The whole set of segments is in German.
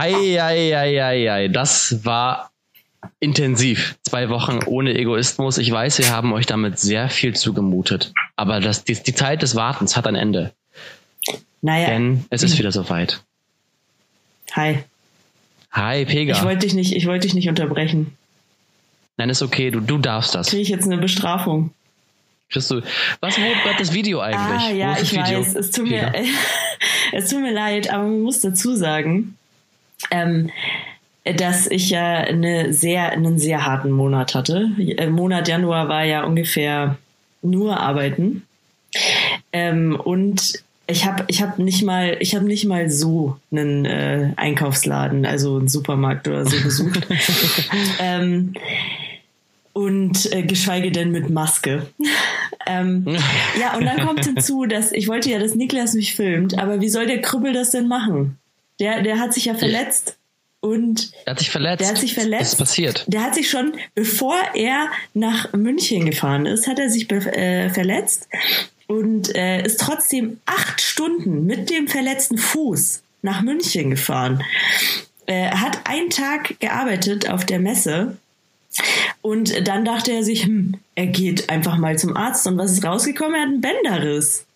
Hei. Das war intensiv. Zwei Wochen ohne Egoismus. Ich weiß, wir haben euch damit sehr viel zugemutet. Aber das, die, die Zeit des Wartens hat ein Ende. Naja. Denn es ist wieder soweit. Hi. Hi, Pega. Ich wollte dich nicht, ich wollte dich nicht unterbrechen. Nein, ist okay, du, du darfst das. Kriege ich jetzt eine Bestrafung? Kriegst du, was, wo bleibt das Video eigentlich? Ah, ja, ich Video? weiß. Es tut, mir, es tut mir leid, aber man muss dazu sagen, ähm, dass ich ja eine sehr, einen sehr harten Monat hatte. Im Monat Januar war ja ungefähr nur arbeiten. Ähm, und ich habe ich hab nicht mal ich habe nicht mal so einen äh, Einkaufsladen, also einen Supermarkt oder so besucht. ähm, und äh, geschweige denn mit Maske. ähm, ja, und dann kommt hinzu, dass ich wollte ja, dass Niklas mich filmt, aber wie soll der Krüppel das denn machen? Der, der hat sich ja verletzt. Und Er hat sich verletzt. Der hat sich verletzt. Was ist passiert? der hat sich schon, bevor er nach München gefahren ist, hat er sich äh, verletzt und äh, ist trotzdem acht Stunden mit dem verletzten Fuß nach München gefahren. Äh, hat einen Tag gearbeitet auf der Messe und dann dachte er sich, hm, er geht einfach mal zum Arzt. Und was ist rausgekommen? Er hat einen Bänderriss.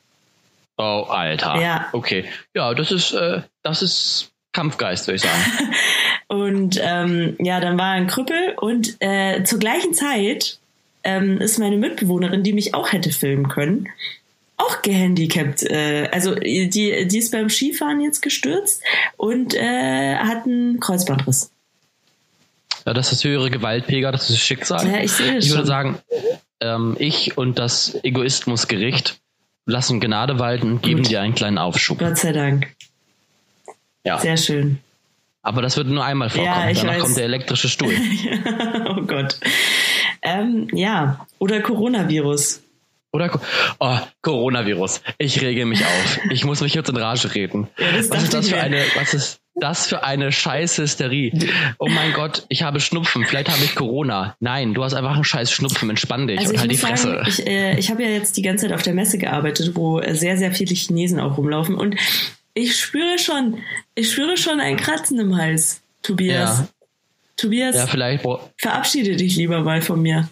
Oh, Alter. Ja. Okay. Ja, das ist, äh, das ist Kampfgeist, würde ich sagen. Und ähm, ja, dann war er ein Krüppel und äh, zur gleichen Zeit ähm, ist meine Mitbewohnerin, die mich auch hätte filmen können, auch gehandicapt. Äh, also die, die ist beim Skifahren jetzt gestürzt und äh, hat einen Kreuzbandriss. Ja, das ist höhere Gewalt, Pega, das ist Schicksal. Ja, ich sehe Ich würde schon. sagen, ähm, ich und das Egoismusgericht lassen Gnade walten und geben Gut. dir einen kleinen Aufschub. Gott sei Dank. Ja. Sehr schön. Aber das wird nur einmal vorkommen. Ja, ich Danach weiß. kommt der elektrische Stuhl. oh Gott. Ähm, ja, oder Coronavirus. Oder oh, Coronavirus. Ich rege mich auf. Ich muss mich jetzt in Rage reden. Ja, was ist das für eine, was ist das für eine scheiß Hysterie? Oh mein Gott, ich habe Schnupfen. Vielleicht habe ich Corona. Nein, du hast einfach einen scheiß Schnupfen. Entspann dich Also und ich halt die Fresse. sagen, ich, äh, ich habe ja jetzt die ganze Zeit auf der Messe gearbeitet, wo sehr, sehr viele Chinesen auch rumlaufen. Und ich spüre schon, ich spüre schon ein Kratzen im Hals, Tobias. Ja. Tobias, ja, vielleicht. verabschiede dich lieber mal von mir.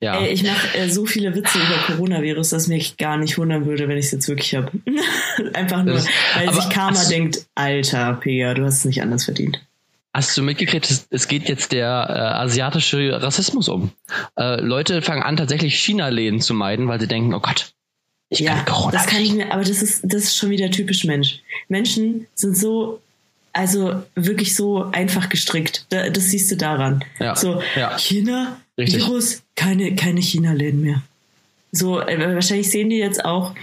Ja. Ey, ich mache äh, so viele Witze über Coronavirus, dass mich gar nicht wundern würde, wenn ich es jetzt wirklich habe. Einfach nur, Das- weil sich Karma hast- denkt, Alter, Pega, du hast es nicht anders verdient. Hast du mitgekriegt, es, es geht jetzt der äh, asiatische Rassismus um. Äh, Leute fangen an, tatsächlich China-Läden zu meiden, weil sie denken, oh Gott, ich Ja, kann Corona das kann ich mir, aber das ist, das ist schon wieder typisch Mensch. Menschen sind so, also wirklich so einfach gestrickt. Da, das siehst du daran. Ja, So, ja. China, Richtig. Virus, keine, keine China-Läden mehr. So, äh, wahrscheinlich sehen die jetzt auch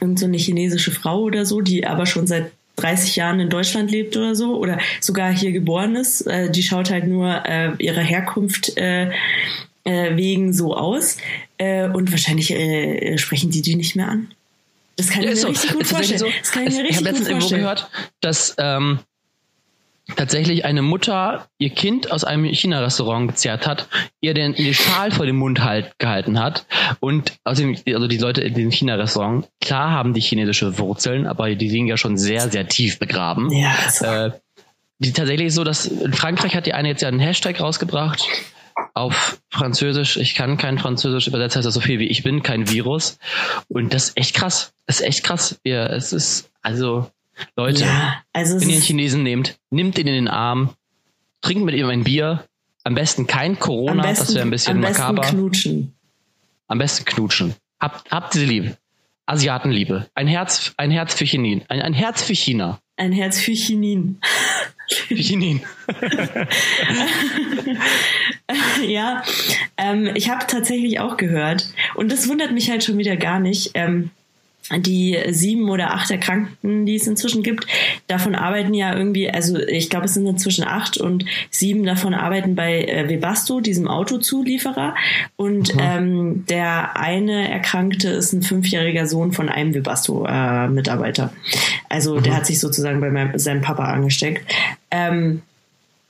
irgend so eine chinesische Frau oder so, die aber schon seit 30 Jahren in Deutschland lebt oder so, oder sogar hier geboren ist. Äh, die schaut halt nur äh, ihrer Herkunft äh, wegen so aus. Äh, und wahrscheinlich äh, sprechen die die nicht mehr an. Das kann Ja, ich mir so. richtig gut vorstellen. so. Das kann ich mir ich richtig habe gut letztens irgendwo gehört, dass ähm, tatsächlich eine Mutter ihr Kind aus einem China-Restaurant gezerrt hat, ihr den, den Schal vor dem Mund halt gehalten hat und außerdem, also die Leute in dem China-Restaurant, klar haben die chinesische Wurzeln, aber die liegen ja schon sehr, sehr tief begraben. Ja, also, Äh, die tatsächlich ist so, dass in Frankreich hat die eine jetzt ja einen Hashtag rausgebracht auf Französisch. Ich kann kein Französisch übersetzt, heißt das so viel wie ich bin, kein Virus. Und das ist echt krass. Das ist echt krass. Ja, es ist, also, Leute, ja, also wenn ihr einen Chinesen nehmt, nimmt ihn in den Arm, trinkt mit ihm ein Bier. Am besten kein Corona, besten, das wäre ein bisschen am besten makaber. knutschen. am besten knutschen. Habt, habt sie lieb. Asiatenliebe. Ein Herz, ein Herz für China. Ein, ein Herz für China. Ein Herz für Chinin. Chinin. ja, ähm, ich habe tatsächlich auch gehört, und das wundert mich halt schon wieder gar nicht, ähm, die sieben oder acht Erkrankten, die es inzwischen gibt, davon arbeiten ja irgendwie, also ich glaube, es sind inzwischen acht und sieben davon arbeiten bei äh, Webasto, diesem Autozulieferer. Und ähm, der eine Erkrankte ist ein fünfjähriger Sohn von einem Webasto-Mitarbeiter. also der hat sich sozusagen bei meinem, seinem Papa angesteckt. Ähm,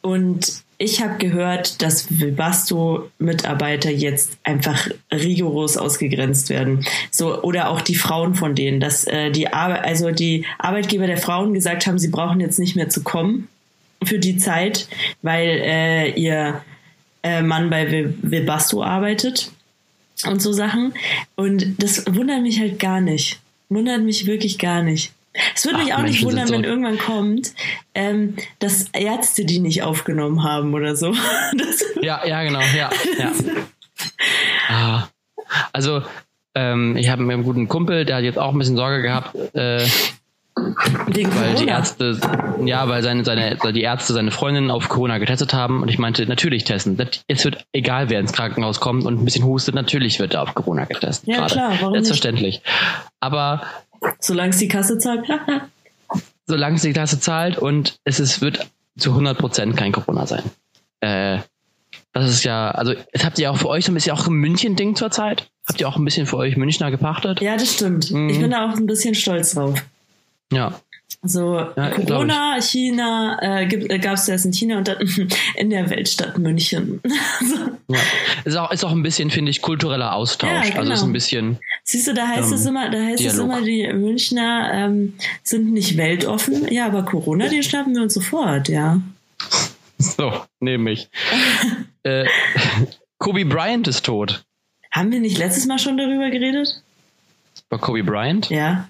Und ich habe gehört, dass Webasto-Mitarbeiter jetzt einfach rigoros ausgegrenzt werden. So, oder auch die Frauen von denen, dass äh, die Arbeit, also die Arbeitgeber der Frauen gesagt haben, sie brauchen jetzt nicht mehr zu kommen für die Zeit, weil äh, ihr äh, Mann bei Webasto arbeitet und so Sachen. Und das wundert mich halt gar nicht. Wundert mich wirklich gar nicht. Es würde mich auch nicht wundern, so wenn irgendwann kommt, ähm, dass Ärzte die nicht aufgenommen haben oder so. Das ja, ja, genau, ja. ja. ah. Also, ähm, ich habe einen guten Kumpel, der hat jetzt auch ein bisschen Sorge gehabt, äh, Wegen weil Corona. die Ärzte, ja, weil seine, seine, die Ärzte seine Freundin auf Corona getestet haben und ich meinte, natürlich testen. Es wird egal, wer ins Krankenhaus kommt und ein bisschen hustet, natürlich wird er auf Corona getestet. Ja, gerade. klar, warum Selbstverständlich. Nicht? Aber Solange es die Kasse zahlt. solange es die Kasse zahlt und es ist, wird zu 100% kein Corona sein. Äh, das ist ja, also es habt ihr auch für euch so ein bisschen auch ein München-Ding zurzeit? Habt ihr auch ein bisschen für euch Münchner gepachtet? Ja, das stimmt. Mhm. Ich bin da auch ein bisschen stolz drauf. Ja. So ja, Corona, China, äh, gab es erst in China und dann in der Weltstadt München. ja. Ist auch, ist auch ein bisschen, finde ich, kultureller Austausch. Ja, genau. Also ist ein bisschen. Siehst du, da heißt ähm, es immer, da heißt Dialog. es immer, die Münchner ähm, sind nicht weltoffen. Ja, aber Corona, die schnappen wir uns sofort, ja. So, nehme ich. äh, Kobe Bryant ist tot. Haben wir nicht letztes Mal schon darüber geredet? Über Kobe Bryant? Ja.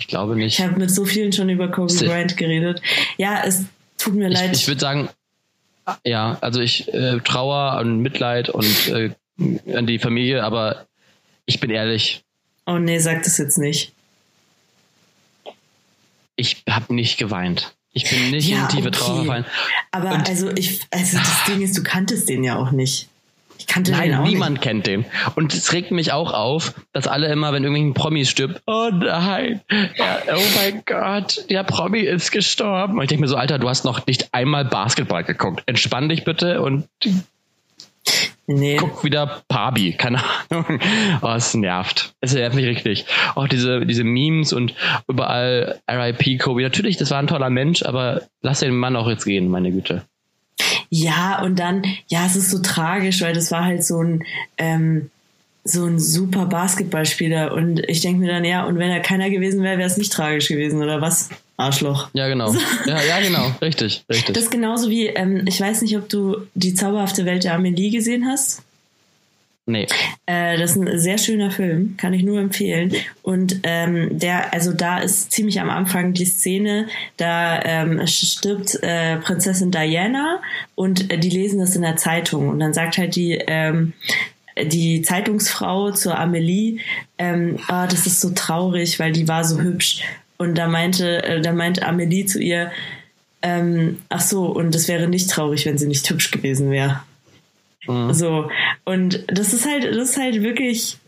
Ich glaube nicht. Ich habe mit so vielen schon über Kobe Bryant geredet. Ja, es tut mir ich, leid. Ich würde sagen, ja, also ich äh, Trauer und Mitleid und äh, an die Familie, aber ich bin ehrlich. Oh nee, sag das jetzt nicht. Ich habe nicht geweint. Ich bin nicht ja, in tiefe okay. Trauer gefallen. Aber und also ich, also das Ding ist, du kanntest den ja auch nicht. Ich kannte Nein, den auch niemand nicht. kennt den. Und es regt mich auch auf, dass alle immer, wenn irgendwelchen Promi stirbt, oh nein, oh mein Gott, der Promi ist gestorben. Und ich denke mir so, Alter, du hast noch nicht einmal Basketball geguckt. Entspann dich bitte und Nee. Guck wieder Pabi, keine Ahnung. Oh, es nervt. Es nervt mich richtig. Auch diese, diese Memes und überall RIP Kobe. Natürlich, das war ein toller Mensch, aber lass den Mann auch jetzt gehen, meine Güte. Ja, und dann, ja, es ist so tragisch, weil das war halt so ein, ähm, so ein super Basketballspieler. Und ich denke mir dann, ja, und wenn er keiner gewesen wäre, wäre es nicht tragisch gewesen, oder was? Arschloch. Ja, genau. Ja, ja, genau. Richtig, richtig. Das ist genauso wie, ähm, ich weiß nicht, ob du die zauberhafte Welt der Amelie gesehen hast. Nee. Äh, das ist ein sehr schöner Film, kann ich nur empfehlen. Und ähm, der, also da ist ziemlich am Anfang die Szene, da ähm, stirbt äh, Prinzessin Diana und äh, die lesen das in der Zeitung. Und dann sagt halt die, ähm, die Zeitungsfrau zur Amelie, ähm, oh, das ist so traurig, weil die war so hübsch. Und da meinte, äh, da meinte Amelie zu ihr, ähm, ach so, und es wäre nicht traurig, wenn sie nicht hübsch gewesen wäre. Mhm. So. Und das ist halt, das ist halt wirklich,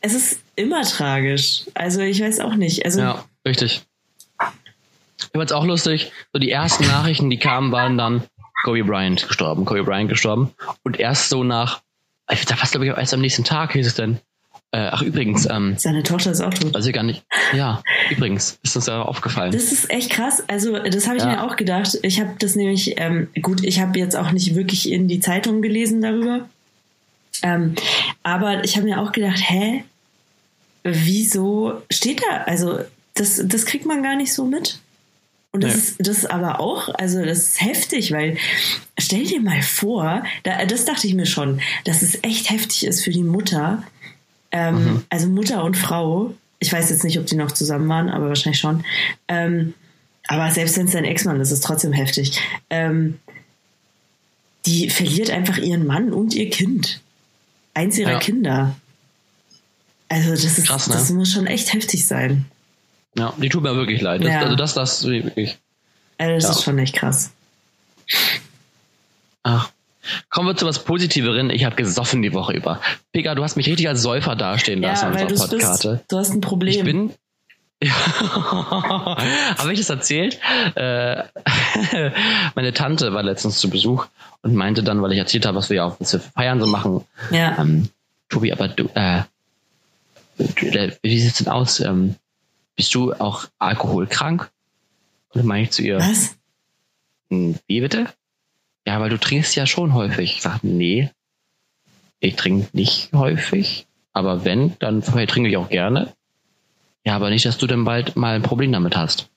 es ist immer tragisch. Also ich weiß auch nicht. Also, ja, richtig. Ich fand es auch lustig, so die ersten Nachrichten, die kamen, waren dann Kobe Bryant gestorben, Kobe Bryant gestorben. Und erst so nach, ich da fast glaube ich erst am nächsten Tag hieß es denn, äh, ach übrigens, ähm, seine Tochter ist auch tot. Also gar nicht. Ja, übrigens ist uns ja aufgefallen. Das ist echt krass. Also das habe ich ja. mir auch gedacht. Ich habe das nämlich ähm, gut. Ich habe jetzt auch nicht wirklich in die Zeitung gelesen darüber. Ähm, aber ich habe mir auch gedacht, hä, wieso steht da? Also das, das kriegt man gar nicht so mit. Und das, ja. ist, das ist aber auch, also das ist heftig, weil stell dir mal vor, da, das dachte ich mir schon, dass es echt heftig ist für die Mutter, ähm, mhm. Also Mutter und Frau. Ich weiß jetzt nicht, ob die noch zusammen waren, aber wahrscheinlich schon. Ähm, aber selbst wenn es dein Ex-Mann ist, ist es trotzdem heftig. Ähm, die verliert einfach ihren Mann und ihr Kind. Eins ihrer ja. Kinder. Also das ist, Krass, ne? das muss schon echt heftig sein. Ja, die tut mir wirklich leid. Das, ja. Also das, das wirklich. Also das ja. ist schon echt krass. Ach, Kommen wir zu was Positiveren. Ich habe gesoffen die Woche über. Pega, du hast mich richtig als Säufer dastehen lassen ja, weil unserer Podcast. Du hast ein Problem. Ich bin. Ja. habe ich das erzählt? Äh, meine Tante war letztens zu Besuch und meinte dann, weil ich erzählt habe, was wir ja auch was wir feiern so machen. Ja. Ähm, Tobi, aber du, äh, wie sieht's denn aus? Ähm, bist du auch alkoholkrank? Und dann meine ich zu ihr. Was? Hm, wie bitte? Ja, weil du trinkst ja schon häufig. Ich sag, nee, ich trinke nicht häufig, aber wenn, dann trinke ich auch gerne. Ja, aber nicht, dass du dann bald mal ein Problem damit hast.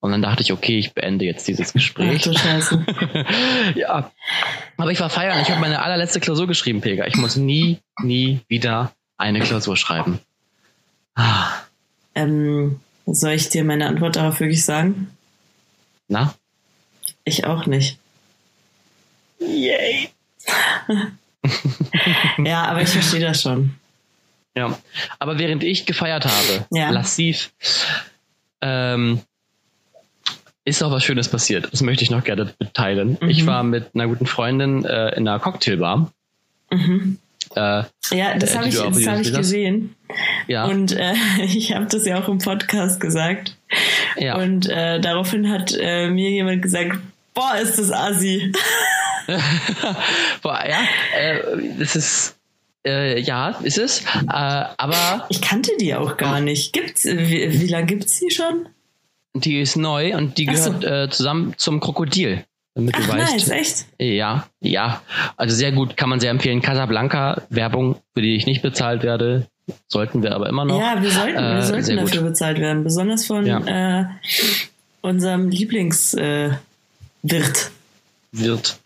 Und dann dachte ich, okay, ich beende jetzt dieses Gespräch. Ach du Scheiße. ja. Aber ich war feiern. Ich habe meine allerletzte Klausur geschrieben, Pega. Ich muss nie, nie wieder eine Klausur schreiben. Ah. Ähm, soll ich dir meine Antwort darauf wirklich sagen? Na? Ich auch nicht. Yay. ja, aber ich verstehe das schon. Ja, aber während ich gefeiert habe, ja. lassiv, ähm, ist auch was Schönes passiert. Das möchte ich noch gerne mitteilen. Mhm. Ich war mit einer guten Freundin äh, in einer Cocktailbar. Mhm. Äh, ja, das äh, habe ich, das hab ich gesehen. Ja. Und äh, ich habe das ja auch im Podcast gesagt. Ja. Und äh, daraufhin hat äh, mir jemand gesagt, boah, ist das assi. ja, äh, das ist äh, ja, ist es. Äh, aber ich kannte die auch gar nicht. Gibt's? Wie, wie lange gibt's die schon? Die ist neu und die gehört so. äh, zusammen zum Krokodil. Damit Ach, du weißt. Nice, echt? Ja, ja. Also sehr gut, kann man sehr empfehlen. Casablanca, Werbung, für die ich nicht bezahlt werde. Sollten wir aber immer noch. Ja, wir sollten, äh, wir sollten dafür gut. bezahlt werden. Besonders von ja. äh, unserem Lieblingswirt. Wirt.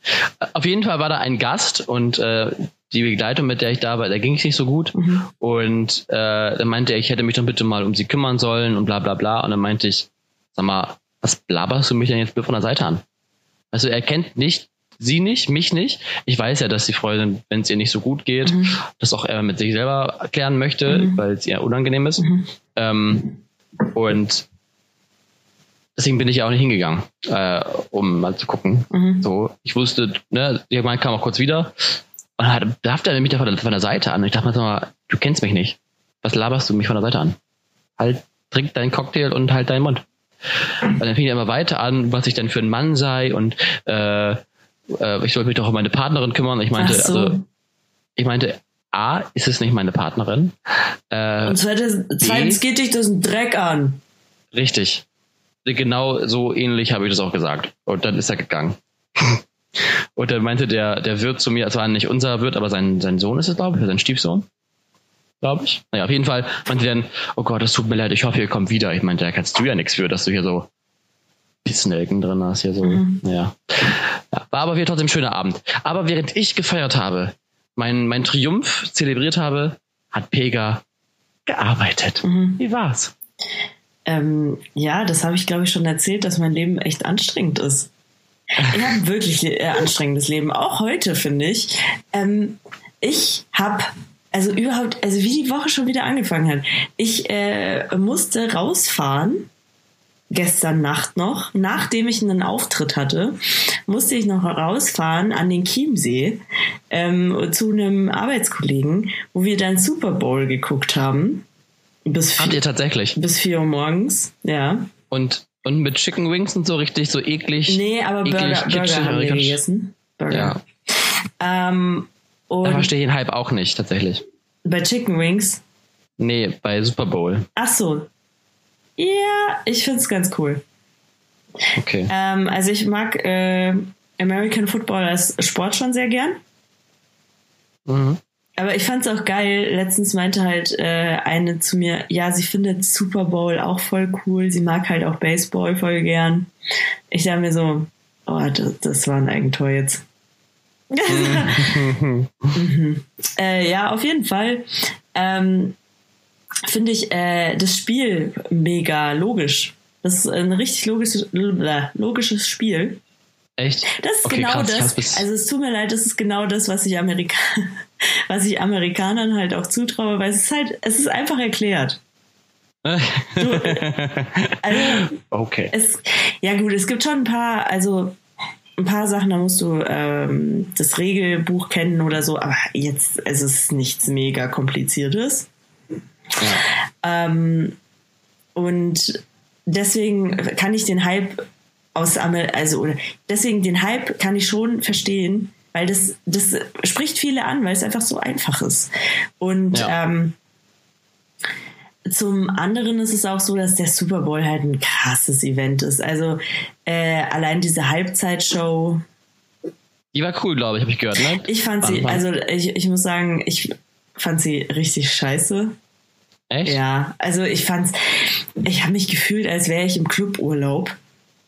Auf jeden Fall war da ein Gast und äh, die Begleitung, mit der ich da war, da ging es nicht so gut. Mhm. Und äh, dann meinte er, ich hätte mich doch bitte mal um sie kümmern sollen und bla bla bla. Und dann meinte ich, sag mal, was blaberst du mich denn jetzt von der Seite an? Also er kennt nicht, sie nicht, mich nicht. Ich weiß ja, dass die Freundin, wenn es ihr nicht so gut geht, mhm. das auch er mit sich selber erklären möchte, mhm. weil es ihr unangenehm ist. Mhm. Ähm, und deswegen bin ich ja auch nicht hingegangen, äh, um mal zu gucken. Mhm. So, ich wusste, ne, irgendwann kam auch kurz wieder und hat, darf er mich da von der, von der Seite an. Ich dachte mir so mal, du kennst mich nicht. Was laberst du mich von der Seite an? Halt, trink deinen Cocktail und halt deinen Mund. Und dann fing er immer weiter an, was ich denn für ein Mann sei und äh, äh, ich sollte mich doch um meine Partnerin kümmern. Ich meinte, so. also ich meinte, A, ist es nicht meine Partnerin. Äh, und zweitens, zweitens geht dich das ein Dreck an. Richtig. Genau so ähnlich habe ich das auch gesagt. Und dann ist er gegangen. Und dann meinte der, der Wirt zu mir, es war nicht unser Wirt, aber sein, sein Sohn ist es, glaube ich, sein Stiefsohn glaube ich. Naja, auf jeden Fall meinte dann, oh Gott, es tut mir leid, ich hoffe, ihr kommt wieder. Ich meinte, da kannst du ja nichts für, dass du hier so Pissnelken drin hast, hier so. Mhm. Ja. ja. War aber wieder trotzdem ein schöner Abend. Aber während ich gefeiert habe, mein, mein Triumph zelebriert habe, hat Pega gearbeitet. Mhm. Wie war's? Ähm, ja, das habe ich, glaube ich, schon erzählt, dass mein Leben echt anstrengend ist. Ich habe wirklich äh, anstrengendes Leben, auch heute, finde ich. Ähm, ich habe also überhaupt, also wie die Woche schon wieder angefangen hat. Ich äh, musste rausfahren, gestern Nacht noch, nachdem ich einen Auftritt hatte, musste ich noch rausfahren an den Chiemsee ähm, zu einem Arbeitskollegen, wo wir dann Super Bowl geguckt haben. Bis Habt ihr tatsächlich? Bis vier Uhr morgens, ja. Und, und mit Chicken Wings und so richtig so eklig. Nee, aber eklig, Burger, Burger haben wir gegessen. Burger. Ja. Ähm, und da verstehe ich den Hype auch nicht, tatsächlich. Bei Chicken Wings? Nee, bei Super Bowl. Ach so. Ja, ich finde es ganz cool. Okay. Ähm, also ich mag äh, American Football als Sport schon sehr gern. Mhm. Aber ich fand es auch geil. Letztens meinte halt äh, eine zu mir, ja, sie findet Super Bowl auch voll cool. Sie mag halt auch Baseball voll gern. Ich dachte mir so, oh, das, das war ein Eigentor jetzt mhm. äh, ja, auf jeden Fall ähm, finde ich äh, das Spiel mega logisch. Das ist ein richtig logisches, logisches Spiel. Echt? Das ist okay, genau krass, das. Also es tut mir leid, das ist genau das, was ich Amerika was ich Amerikanern halt auch zutraue, weil es ist halt, es ist einfach erklärt. Du, also, okay. Es, ja gut, es gibt schon ein paar, also ein paar Sachen, da musst du ähm, das Regelbuch kennen oder so, aber jetzt es ist es nichts mega kompliziertes. Ja. Ähm, und deswegen kann ich den Hype aus also oder deswegen den Hype kann ich schon verstehen, weil das das spricht viele an, weil es einfach so einfach ist. Und ja. ähm, zum anderen ist es auch so, dass der Super Bowl halt ein krasses Event ist. Also äh, allein diese Halbzeitshow Die war cool, glaube ich, habe ich gehört, ne? Ich fand sie, also ich, ich muss sagen, ich fand sie richtig scheiße. Echt? Ja, also ich fand's, ich habe mich gefühlt, als wäre ich im Cluburlaub.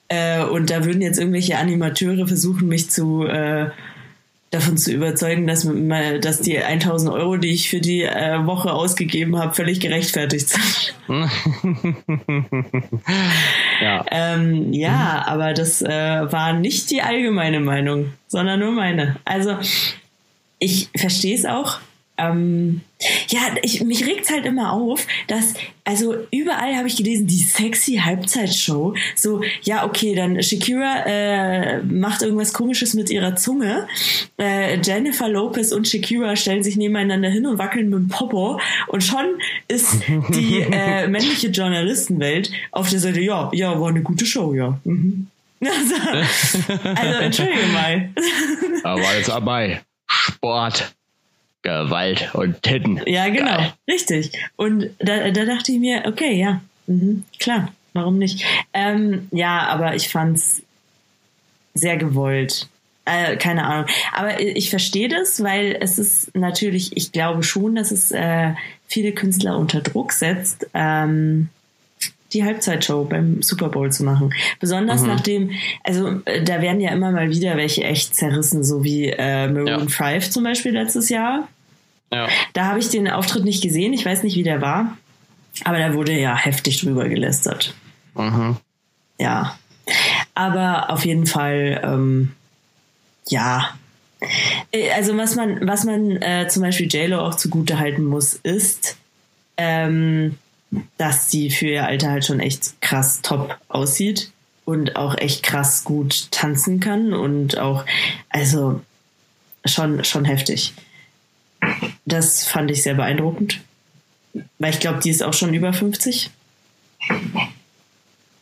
Äh, und da würden jetzt irgendwelche Animateure versuchen, mich zu äh, davon zu überzeugen, dass, dass die 1000 Euro, die ich für die äh, Woche ausgegeben habe, völlig gerechtfertigt sind. ja. Ähm, ja, aber das äh, war nicht die allgemeine Meinung, sondern nur meine. Also ich verstehe es auch. Ähm, ja, ich, mich regt's halt immer auf, dass, also überall habe ich gelesen, die sexy Halbzeitshow. So, ja, okay, dann Shakira äh, macht irgendwas komisches mit ihrer Zunge. Äh, Jennifer Lopez und Shakira stellen sich nebeneinander hin und wackeln mit dem Popo. Und schon ist die äh, männliche Journalistenwelt auf der Seite, ja, ja, war eine gute Show, ja. Mhm. Also, also entschuldige mal. Aber jetzt dabei. Sport. Gewalt und Titten. Ja, genau, Geil. richtig. Und da, da dachte ich mir, okay, ja, mhm, klar, warum nicht? Ähm, ja, aber ich fand's sehr gewollt. Äh, keine Ahnung. Aber ich verstehe das, weil es ist natürlich, ich glaube schon, dass es äh, viele Künstler unter Druck setzt, ähm, die Halbzeitshow beim Super Bowl zu machen. Besonders mhm. nachdem, also äh, da werden ja immer mal wieder welche echt zerrissen, so wie äh, Maroon ja. 5 zum Beispiel letztes Jahr. Ja. Da habe ich den Auftritt nicht gesehen, ich weiß nicht, wie der war, aber da wurde ja heftig drüber gelästert. Mhm. Ja. Aber auf jeden Fall, ähm, ja. Äh, also was man, was man äh, zum Beispiel JLo auch zugute halten muss, ist, ähm, dass sie für ihr Alter halt schon echt krass top aussieht und auch echt krass gut tanzen kann und auch, also schon, schon heftig. Das fand ich sehr beeindruckend. Weil ich glaube, die ist auch schon über 50.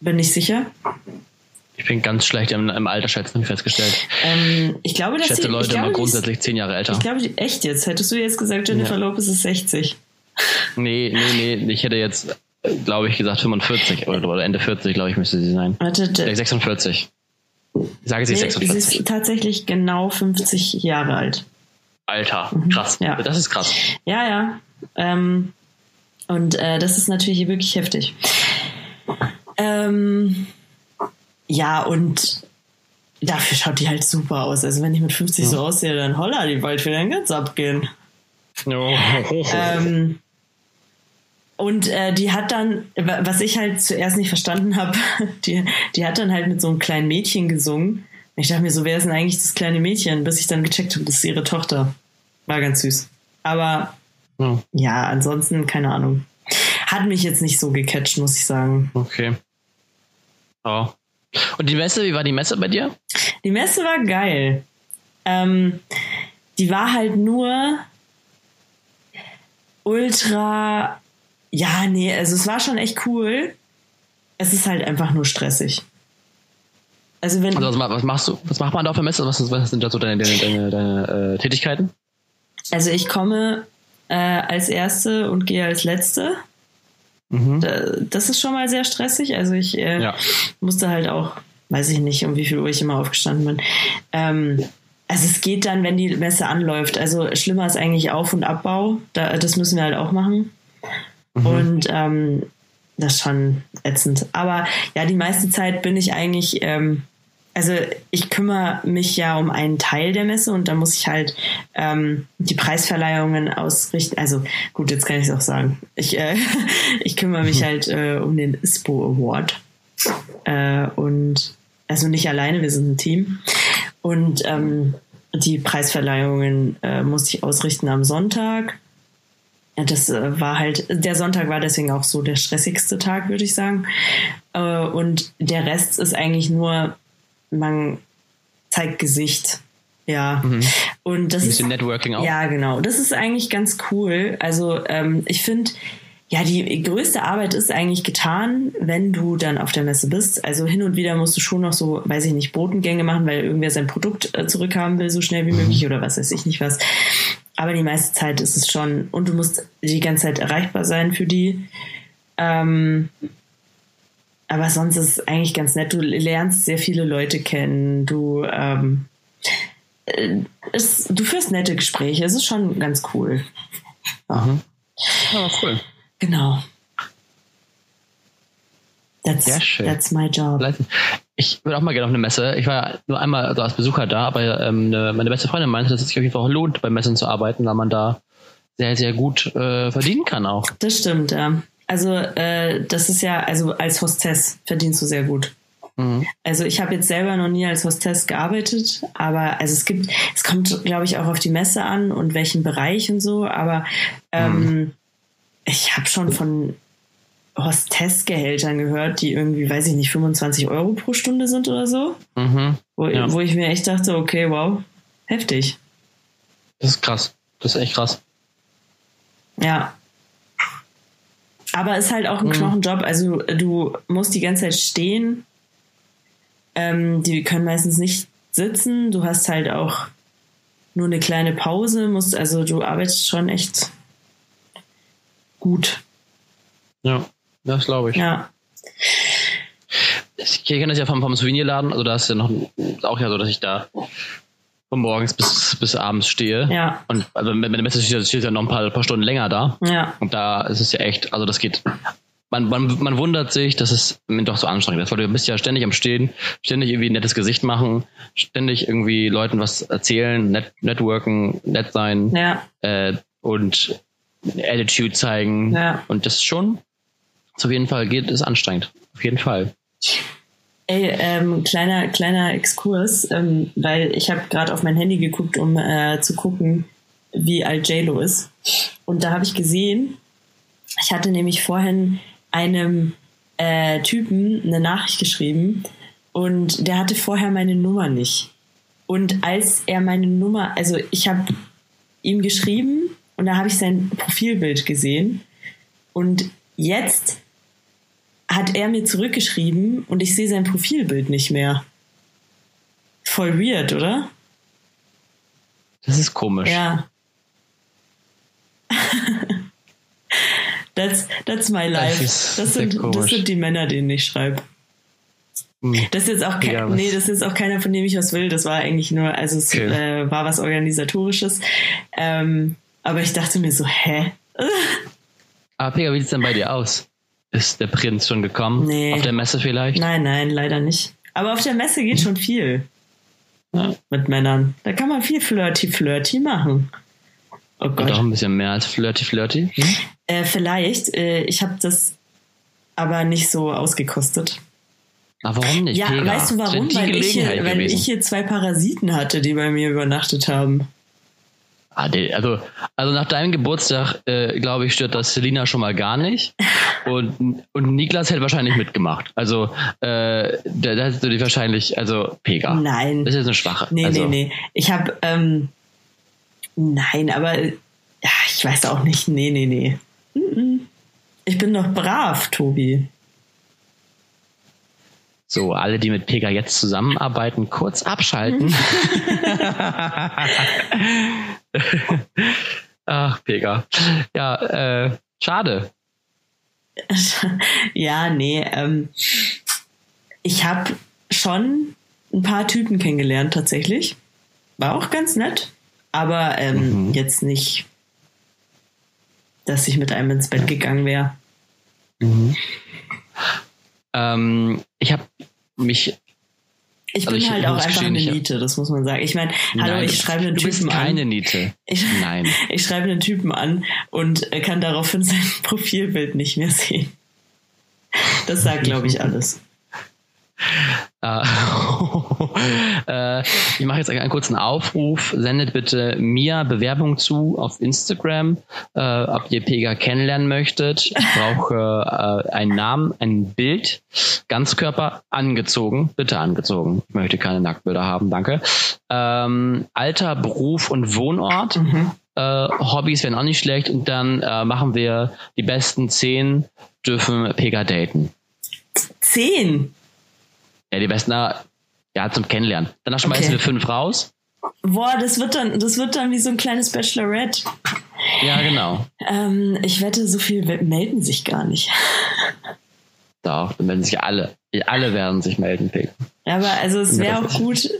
Bin ich sicher. Ich bin ganz schlecht im, im Alter schätzen, ich festgestellt. Ähm, ich glaube, dass ich schätze die, Leute glaube, immer grundsätzlich zehn Jahre älter. Ich glaube, echt jetzt. Hättest du jetzt gesagt, Jennifer ja. Lopez ist 60. Nee, nee, nee. Ich hätte jetzt, glaube ich, gesagt 45 oder, oder Ende 40, glaube ich, müsste sie sein. Warte, 46. Ich sage sie nee, 46. Sie ist tatsächlich genau 50 Jahre alt. Alter, mhm. krass. Ja. Das ist krass. Ja, ja. Ähm, und äh, das ist natürlich wirklich heftig. Ähm, ja, und dafür schaut die halt super aus. Also wenn ich mit 50 ja. so aussehe, dann holla, die bald wieder ganz abgehen. Oh. ähm, und äh, die hat dann, was ich halt zuerst nicht verstanden habe, die, die hat dann halt mit so einem kleinen Mädchen gesungen. Ich dachte mir so, wer ist denn eigentlich das kleine Mädchen? Bis ich dann gecheckt habe, das ist ihre Tochter. War ganz süß. Aber ja, ja ansonsten, keine Ahnung. Hat mich jetzt nicht so gecatcht, muss ich sagen. Okay. Oh. Und die Messe, wie war die Messe bei dir? Die Messe war geil. Ähm, die war halt nur ultra. Ja, nee, also es war schon echt cool. Es ist halt einfach nur stressig. Also wenn. Also was, machst du? Was macht man da auf der Messe? Was, was sind da so deine, deine, deine, deine äh, Tätigkeiten? Also ich komme äh, als Erste und gehe als Letzte. Mhm. Das ist schon mal sehr stressig. Also ich äh, ja. musste halt auch, weiß ich nicht, um wie viel Uhr ich immer aufgestanden bin. Ähm, also es geht dann, wenn die Messe anläuft. Also schlimmer ist eigentlich Auf- und Abbau. Da, das müssen wir halt auch machen. Mhm. Und ähm, das ist schon ätzend. Aber ja, die meiste Zeit bin ich eigentlich ähm, also ich kümmere mich ja um einen Teil der Messe und da muss ich halt ähm, die Preisverleihungen ausrichten. Also gut, jetzt kann ich es auch sagen. Ich, äh, ich kümmere mich halt äh, um den ISPO Award. Äh, und also nicht alleine, wir sind ein Team. Und ähm, die Preisverleihungen äh, musste ich ausrichten am Sonntag. Das äh, war halt, der Sonntag war deswegen auch so der stressigste Tag, würde ich sagen. Äh, und der Rest ist eigentlich nur man zeigt Gesicht. Ja. Mhm. Und das Ein bisschen ist, Networking auch. Ja, genau. Das ist eigentlich ganz cool. Also ähm, ich finde, ja, die größte Arbeit ist eigentlich getan, wenn du dann auf der Messe bist. Also hin und wieder musst du schon noch so, weiß ich nicht, Botengänge machen, weil irgendwer sein Produkt äh, zurückhaben will, so schnell wie möglich oder was weiß ich nicht was. Aber die meiste Zeit ist es schon, und du musst die ganze Zeit erreichbar sein für die. Ähm, aber sonst ist es eigentlich ganz nett. Du lernst sehr viele Leute kennen. Du, ähm, äh, es, du führst nette Gespräche. Es ist schon ganz cool. Ja, Mhm. Ja, cool. genau. That's, Sehr schön. that's my job. Ich würde auch mal gerne auf eine Messe. Ich war nur einmal also als Besucher da, aber ähm, eine, meine beste Freundin meinte, dass es sich auf jeden Fall auch lohnt, bei Messen zu arbeiten, weil man da sehr, sehr gut äh, verdienen kann auch. Das stimmt, ja. Also, äh, das ist ja, also als Hostess verdienst du sehr gut. Mhm. Also ich habe jetzt selber noch nie als Hostess gearbeitet, aber also es gibt, es kommt, glaube ich, auch auf die Messe an und welchen Bereich und so, aber ähm, ich habe schon von Hostessgehältern gehört, die irgendwie, weiß ich nicht, 25 Euro pro Stunde sind oder so, Mhm. wo, Ja. wo ich mir echt dachte, okay, wow, heftig. Das ist krass. Das ist echt krass. Ja. Aber ist halt auch ein Mhm. Knochenjob. Also du musst die ganze Zeit stehen. Ähm, die können meistens nicht sitzen. Du hast halt auch nur eine kleine Pause. Musst, also du arbeitest schon echt gut. Ja, das glaube ich. Ja. Ich kenne das ja vom, vom Souvenirladen, also da ist ja noch auch ja so, dass ich da von morgens bis, bis abends stehe. Ja. Und also mit der Messe steht steht ja noch ein paar, paar Stunden länger da. Ja. Und da ist es ja echt, also das geht. Man, man, man wundert sich, dass es doch so anstrengend ist, weil du bist ja ständig am Stehen, ständig irgendwie ein nettes Gesicht machen, ständig irgendwie Leuten was erzählen, net, networken, nett sein Ja. äh, und Attitude zeigen. Ja. Und das schon, auf jeden Fall geht, ist anstrengend. Auf jeden Fall. Ey, ähm, kleiner, kleiner Exkurs, ähm, weil ich habe gerade auf mein Handy geguckt, um äh, zu gucken, wie alt JLo ist. Und da habe ich gesehen, ich hatte nämlich vorhin einem äh, Typen eine Nachricht geschrieben und der hatte vorher meine Nummer nicht. Und als er meine Nummer, also ich habe ihm geschrieben und da habe ich sein Profilbild gesehen und jetzt hat er mir zurückgeschrieben und ich sehe sein Profilbild nicht mehr. Voll weird, oder? Das ist komisch. Ja. that's, that's my life. Das, sehr sind, das sind die Männer, denen ich schreibe. Hm. Das ist jetzt auch kein, Ja, nee, das ist auch keiner, von dem ich was will. Das war eigentlich nur, also es Okay. äh, war was Organisatorisches. Ähm, aber ich dachte mir so, hä? Aber Pega, wie sieht's denn bei dir aus? Ist der Prinz schon gekommen? Nee. Auf der Messe vielleicht? Nein, nein, leider nicht. Aber auf der Messe geht schon viel Ja. mit Männern. Da kann man viel flirty-flirty machen. Oh Und Gott. auch ein bisschen mehr als flirty flirty. Hm? Äh, vielleicht. Äh, ich habe das aber nicht so ausgekostet. Aber warum nicht? Ja, Pega? weißt du warum? Weil ich, hier, weil ich hier zwei Parasiten hatte, die bei mir übernachtet haben. Ah, also, also nach deinem Geburtstag, äh, glaube ich, stört das Selina schon mal gar nicht. Und, und Niklas hätte wahrscheinlich mitgemacht. Also, äh, da, da hättest du dich wahrscheinlich, also Pega. Nein. Das ist jetzt eine schwache. Nee, also, nee, nee. Ich habe, ähm, nein, aber ja, ich weiß auch nicht. Nee, nee, nee. Ich bin doch brav, Tobi. So, alle, die mit Pega jetzt zusammenarbeiten, kurz abschalten. Ach, Pega. Ja, äh, schade. ja, nee. Ähm, ich habe schon ein paar Typen kennengelernt, tatsächlich. War auch ganz nett. Aber ähm, Mhm. jetzt nicht, dass ich mit einem ins Bett gegangen wäre. Ähm, ich habe mich Ich Also bin ich halt auch muss einfach eine Niete, das muss man sagen. Ich meine, hallo, Nein, ich schreibe einen du bist Typen keine an. Niete. Ich, Nein. ich schreibe einen Typen an und kann daraufhin sein Profilbild nicht mehr sehen. Das sagt, glaube ich, alles. Äh, äh, ich mache jetzt einen kurzen Aufruf. Sendet bitte mir Bewerbung zu auf Instagram, äh, ob ihr Pega kennenlernen möchtet. Ich brauche äh, einen Namen, ein Bild, Ganzkörper angezogen, bitte angezogen. Ich möchte keine Nacktbilder haben, danke. Ähm, Alter, Beruf und Wohnort. Mhm. Äh, Hobbys wären auch nicht schlecht. Und dann machen wir die besten zehn dürfen Pega daten. Zehn. Ja, die besten, na, ja, zum Kennenlernen. Danach schmeißen Okay. wir fünf raus. Boah, das wird dann, das wird dann wie so ein kleines Bachelorette. Ja, genau. Ähm, ich wette, so viel melden sich gar nicht. Doch, dann melden sich alle. Alle werden sich melden, Pega. Aber also es wäre Ja, auch gut,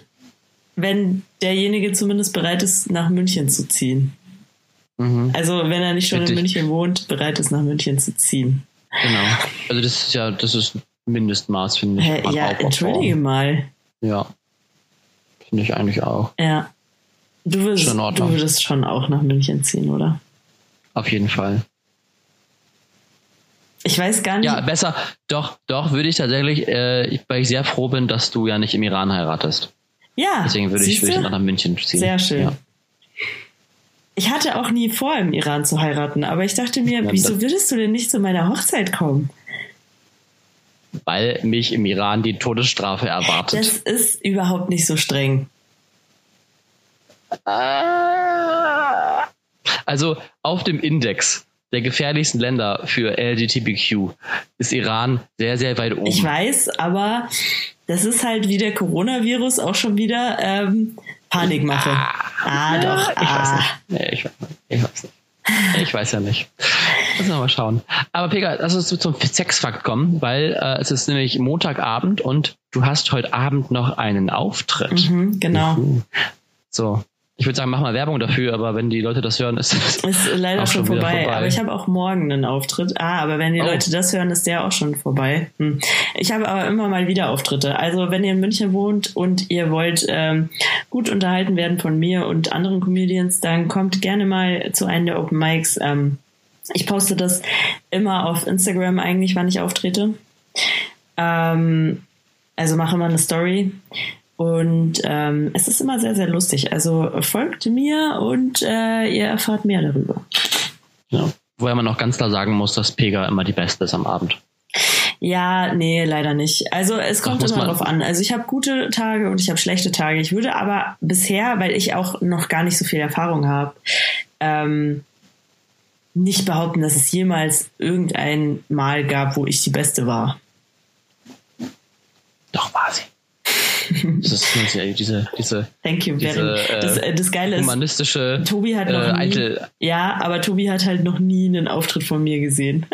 wenn derjenige zumindest bereit ist, nach München zu ziehen. Mhm. Also wenn er nicht schon Richtig. in München wohnt, bereit ist, nach München zu ziehen. Genau. Also das ist ja, das ist Mindestmaß, finde ich. An ja, entschuldige mal. Ja. Finde ich eigentlich auch. Ja. Du würdest, du würdest schon auch nach München ziehen, oder? Auf jeden Fall. Ich weiß gar nicht. Ja, besser. Doch, doch, würde ich tatsächlich, äh, weil ich sehr froh bin, dass du ja nicht im Iran heiratest. Ja, Deswegen würde ich, würde ich nach München ziehen. Sehr schön. Ja. Ich hatte auch nie vor, im Iran zu heiraten, aber ich dachte mir, Ja, wieso würdest du denn nicht zu meiner Hochzeit kommen? Weil mich im Iran die Todesstrafe erwartet. Das ist überhaupt nicht so streng. Also auf dem Index der gefährlichsten Länder für LGBTQ ist Iran sehr, sehr weit oben. Ich weiß, aber das ist halt wie der Coronavirus auch schon wieder ähm, Panikmache. Ah, doch. Ich weiß Ah. nicht. Nee, ich, weiß nicht. ich weiß nicht. Ich weiß ja nicht. Müssen wir mal schauen. Aber Pega, lass uns zum Sexfakt kommen, weil äh, es ist nämlich Montagabend und du hast heute Abend noch einen Auftritt. Mhm, genau. Mhm. So. Ich würde sagen, mach mal Werbung dafür, aber wenn die Leute das hören, ist es Ist leider auch schon, wieder vorbei, aber ich habe auch morgen einen Auftritt. Ah, aber wenn die Oh. Leute das hören, ist der auch schon vorbei. Hm. Ich habe aber immer mal wieder Auftritte. Also wenn ihr in München wohnt und ihr wollt ähm, gut unterhalten werden von mir und anderen Comedians, dann kommt gerne mal zu einem der Open Mics. Ähm, ich poste das immer auf Instagram eigentlich, wann ich auftrete. Ähm, also mache immer eine Story. Und ähm, es ist immer sehr, sehr lustig. Also folgt mir und äh, ihr erfahrt mehr darüber. ja. Wobei man auch ganz klar sagen muss, dass Pega immer die Beste ist am Abend. Ja, nee, leider nicht. Also es kommt muss immer drauf an. Also ich habe gute Tage und ich habe schlechte Tage. Ich würde aber bisher, weil ich auch noch gar nicht so viel Erfahrung habe, ähm, nicht behaupten, dass es jemals irgendein Mal gab, wo ich die Beste war. Doch war sie. Das ist ja diese, diese Thank you Diese, äh, das, äh, das Geile ist, humanistische Tobi hat noch äh, nie, eitel. ja, aber Tobi hat halt noch nie einen Auftritt von mir gesehen.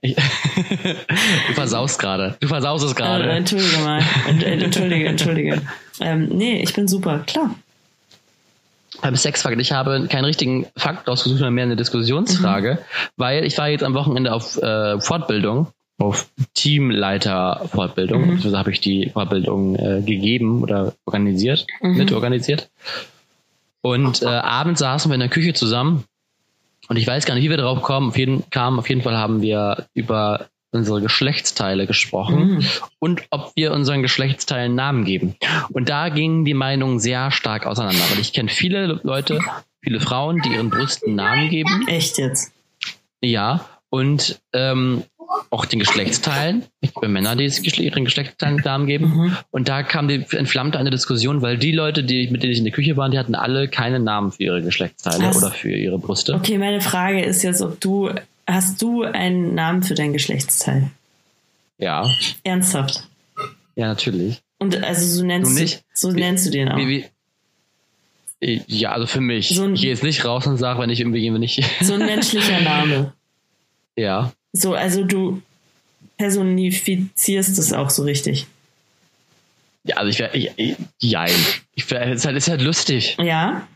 Ich, du versaust gerade. Du versaust es Äh, gerade. entschuldige mal. Äh, entschuldige, entschuldige. Ähm, nee, ich bin super, klar. beim Sexfakt, ich habe keinen richtigen Fakt rausgesucht, sondern mehr eine Diskussionsfrage, weil ich war jetzt am Wochenende auf äh, Fortbildung, auf Teamleiter-Fortbildung, Mhm. beziehungsweise habe ich die Fortbildung äh, gegeben oder organisiert, Mhm. mitorganisiert. Und äh, abends saßen wir in der Küche zusammen und ich weiß gar nicht, wie wir darauf kommen, auf jeden, kamen. Auf jeden Fall haben wir über unsere Geschlechtsteile gesprochen Mhm. und ob wir unseren Geschlechtsteilen Namen geben. Und da gingen die Meinungen sehr stark auseinander, weil ich kenne viele Leute, viele Frauen, die ihren Brüsten Namen geben. Echt jetzt. Ja, und ähm, auch den Geschlechtsteilen. Ich kenne Männer, die Geschle- ihren Geschlechtsteilen Namen geben. Mhm. Und da kam die entflammte eine Diskussion, weil die Leute, die, mit denen ich in der Küche war, die hatten alle keine Namen für ihre Geschlechtsteile Was? oder für ihre Brüste. Okay, meine Frage ist jetzt, ob du, hast du einen Namen für dein Geschlechtsteil? Ja, Ernsthaft? ja, natürlich. Und also so nennst Du du, nicht? so Wie- nennst du den auch. Wie, wie, ja, also für mich. So ein- ich gehe jetzt nicht raus und sage, wenn ich irgendwie, wenn ich. So ein menschlicher Name. ja. So, also du personifizierst es auch so richtig. Ja, also ich wäre. Jein. Ich wär, ist, halt, ist halt lustig. Ja?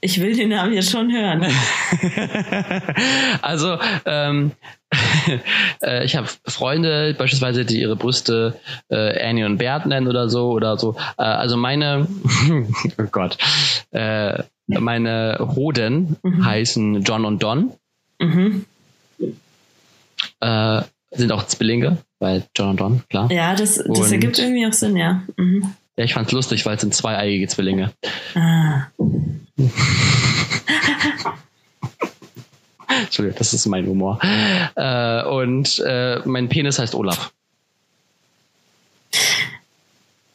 Ich will den Namen jetzt schon hören. also, ähm, äh, ich habe Freunde, beispielsweise, die ihre Brüste äh, Annie und Bert nennen oder so oder so. Äh, also meine, oh Gott, äh, meine Hoden Mhm. heißen John und Don, Mhm. Äh, sind auch Zwillinge, weil John und Don, klar. Ja, das, das Und- ergibt irgendwie auch Sinn, ja. Mhm. Ja, ich fand's lustig, weil es sind zweieiige Zwillinge. Ah. Entschuldigung, das ist mein Humor. Äh, und äh, mein Penis heißt Olaf.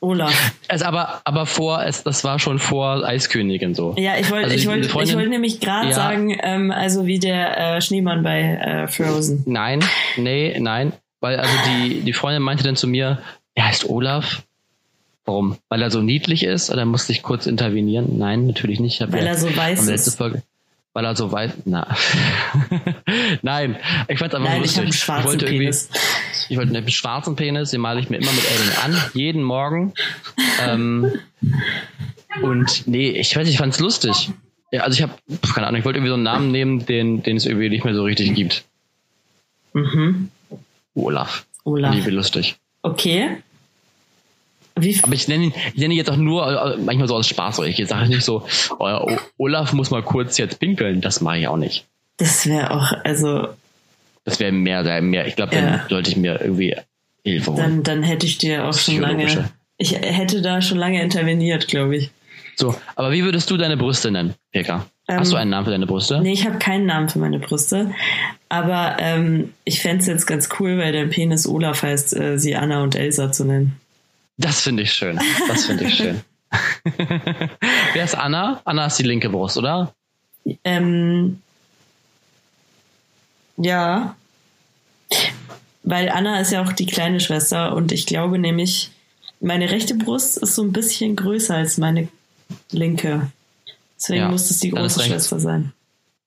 Olaf. Also aber, aber vor, es, das war schon vor Eiskönigin so. Ja, ich wollte Also ich wollte ich wollte nämlich gerade Ja. sagen, ähm, also wie der äh, Schneemann bei äh, Frozen. Nein, nee, nein. Weil also die, die Freundin meinte dann zu mir, er heißt Olaf. Warum? Weil er so niedlich ist oder musste ich kurz intervenieren? Nein, natürlich nicht. Weil ja er so weiß ist. Folge. Weil er so weiß. Na. Nein, ich fand's einfach Nein, ich lustig. einen schwarzen wollte irgendwie- Penis. Ich wollte einen schwarzen Penis, den male ich mir immer mit Edding an, jeden Morgen. ähm, und nee, ich weiß nicht, ich fand's lustig. Ja, also ich habe, keine Ahnung, ich wollte irgendwie so einen Namen nehmen, den, den es irgendwie nicht mehr so richtig gibt. Mhm. Olaf. Olaf. Liebe lustig. Okay. Aber ich nenne ihn, ich nenne jetzt auch nur äh, manchmal so aus Spaß. Ich sage nicht so, oh, O- Olaf muss mal kurz jetzt pinkeln. Das mache ich auch nicht. das wäre auch, also, Das wäre mehr, mehr. Ich glaube, dann Ja. sollte ich mir irgendwie Hilfe holen. dann, dann hätte ich dir auch schon lange, ich hätte da schon lange interveniert, glaube ich. So, aber wie würdest du deine Brüste nennen, Pekka? Ähm, Hast du einen Namen für deine Brüste? Nee, ich habe keinen Namen für meine Brüste. Aber ähm, ich fände es jetzt ganz cool, weil dein Penis Olaf heißt, äh, sie Anna und Elsa zu nennen. Das finde ich schön. Das finde ich schön. Wer ist Anna? Anna ist die linke Brust, oder? Ähm, ja. Weil Anna ist ja auch die kleine Schwester und ich glaube nämlich, meine rechte Brust ist so ein bisschen größer als meine linke. Deswegen Ja, muss es die große. Schwester sein.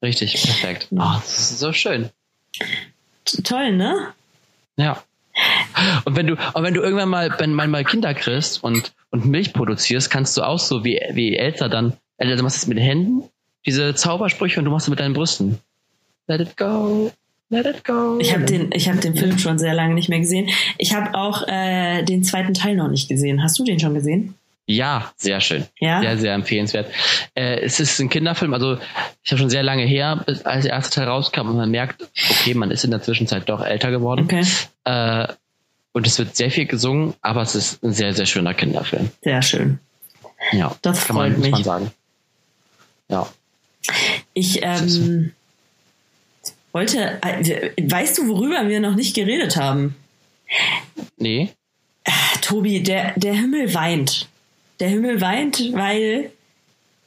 Richtig, perfekt. Ja. Oh, das ist so schön. T- Toll, ne? Ja. Und wenn du, und wenn du irgendwann mal, wenn man mal Kinder kriegst und, und Milch produzierst, kannst du auch so wie, wie Elsa dann, also du machst es mit den Händen, diese Zaubersprüche und du machst es mit deinen Brüsten. Let it go, let it go. Ich habe den, ich hab den Film schon sehr lange nicht mehr gesehen. Ich habe auch äh, den zweiten Teil noch nicht gesehen. Hast du den schon gesehen? Ja, sehr schön. Ja. Sehr, sehr empfehlenswert. Äh, es ist ein Kinderfilm, also ich habe schon sehr lange her, als der erste Teil rauskam und man merkt, okay, man ist in der Zwischenzeit doch älter geworden. Okay, Äh, und es wird sehr viel gesungen, aber es ist ein sehr, sehr schöner Kinderfilm. sehr schön. Ja, Das kann man, freut muss man mich. sagen. Ja. Ich ähm, wollte, äh, weißt du, worüber wir noch nicht geredet haben? Nee. Tobi, der, der Himmel weint. Der Himmel weint, weil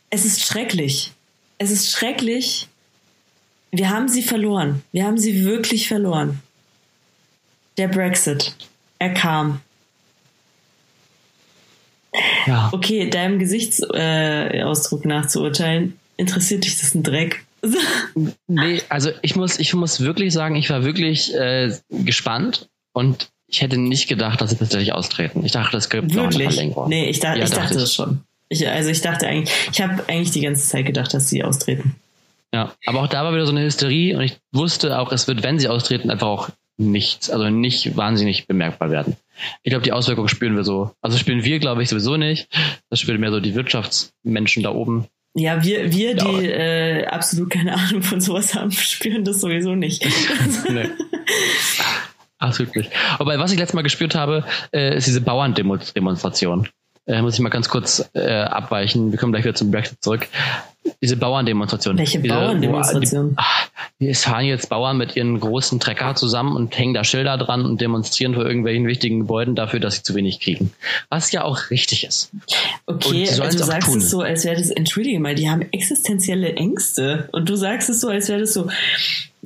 es ist schrecklich. Es ist schrecklich. Wir haben sie verloren. Wir haben sie wirklich verloren. Der Brexit. Er kam. Ja. Okay, deinem Gesichtsausdruck äh, Ausdruck nach zu urteilen, interessiert dich das ein Dreck? Nee, also ich muss, ich muss wirklich sagen, ich war wirklich äh, gespannt und ich hätte nicht gedacht, dass sie tatsächlich austreten. Ich dachte, das gibt noch eine? Verlängerung. Nee, ich, da, Ja, ich dachte dachte ich. schon. Ich, also ich dachte eigentlich, ich habe eigentlich die ganze Zeit gedacht, dass sie austreten. Ja, aber auch da war wieder so eine Hysterie und ich wusste auch, es wird, wenn sie austreten, einfach auch nichts, also nicht wahnsinnig bemerkbar werden. Ich glaube, die Auswirkungen spüren wir so. Also spüren wir, glaube ich, sowieso nicht. Das spüren mehr so die Wirtschaftsmenschen da oben. Ja, wir, wir Ja. die äh, absolut keine Ahnung von sowas haben, spüren das sowieso nicht. Nee. Absolut nicht. Aber was ich letztes Mal gespürt habe, äh, ist diese Bauerndemonstration. Äh, muss ich mal ganz kurz äh, abweichen. Wir kommen gleich wieder zum Brexit zurück. Diese Bauerndemonstration. Welche Diese, Bauerndemonstration? Die, es fahren jetzt Bauern mit ihren großen Trecker zusammen und hängen da Schilder dran und demonstrieren vor irgendwelchen wichtigen Gebäuden dafür, dass sie zu wenig kriegen. Was ja auch richtig ist. Okay, also du sagst tun. es so, als wäre das, entschuldige mal, die haben existenzielle Ängste. Und du sagst es so, als wäre das so,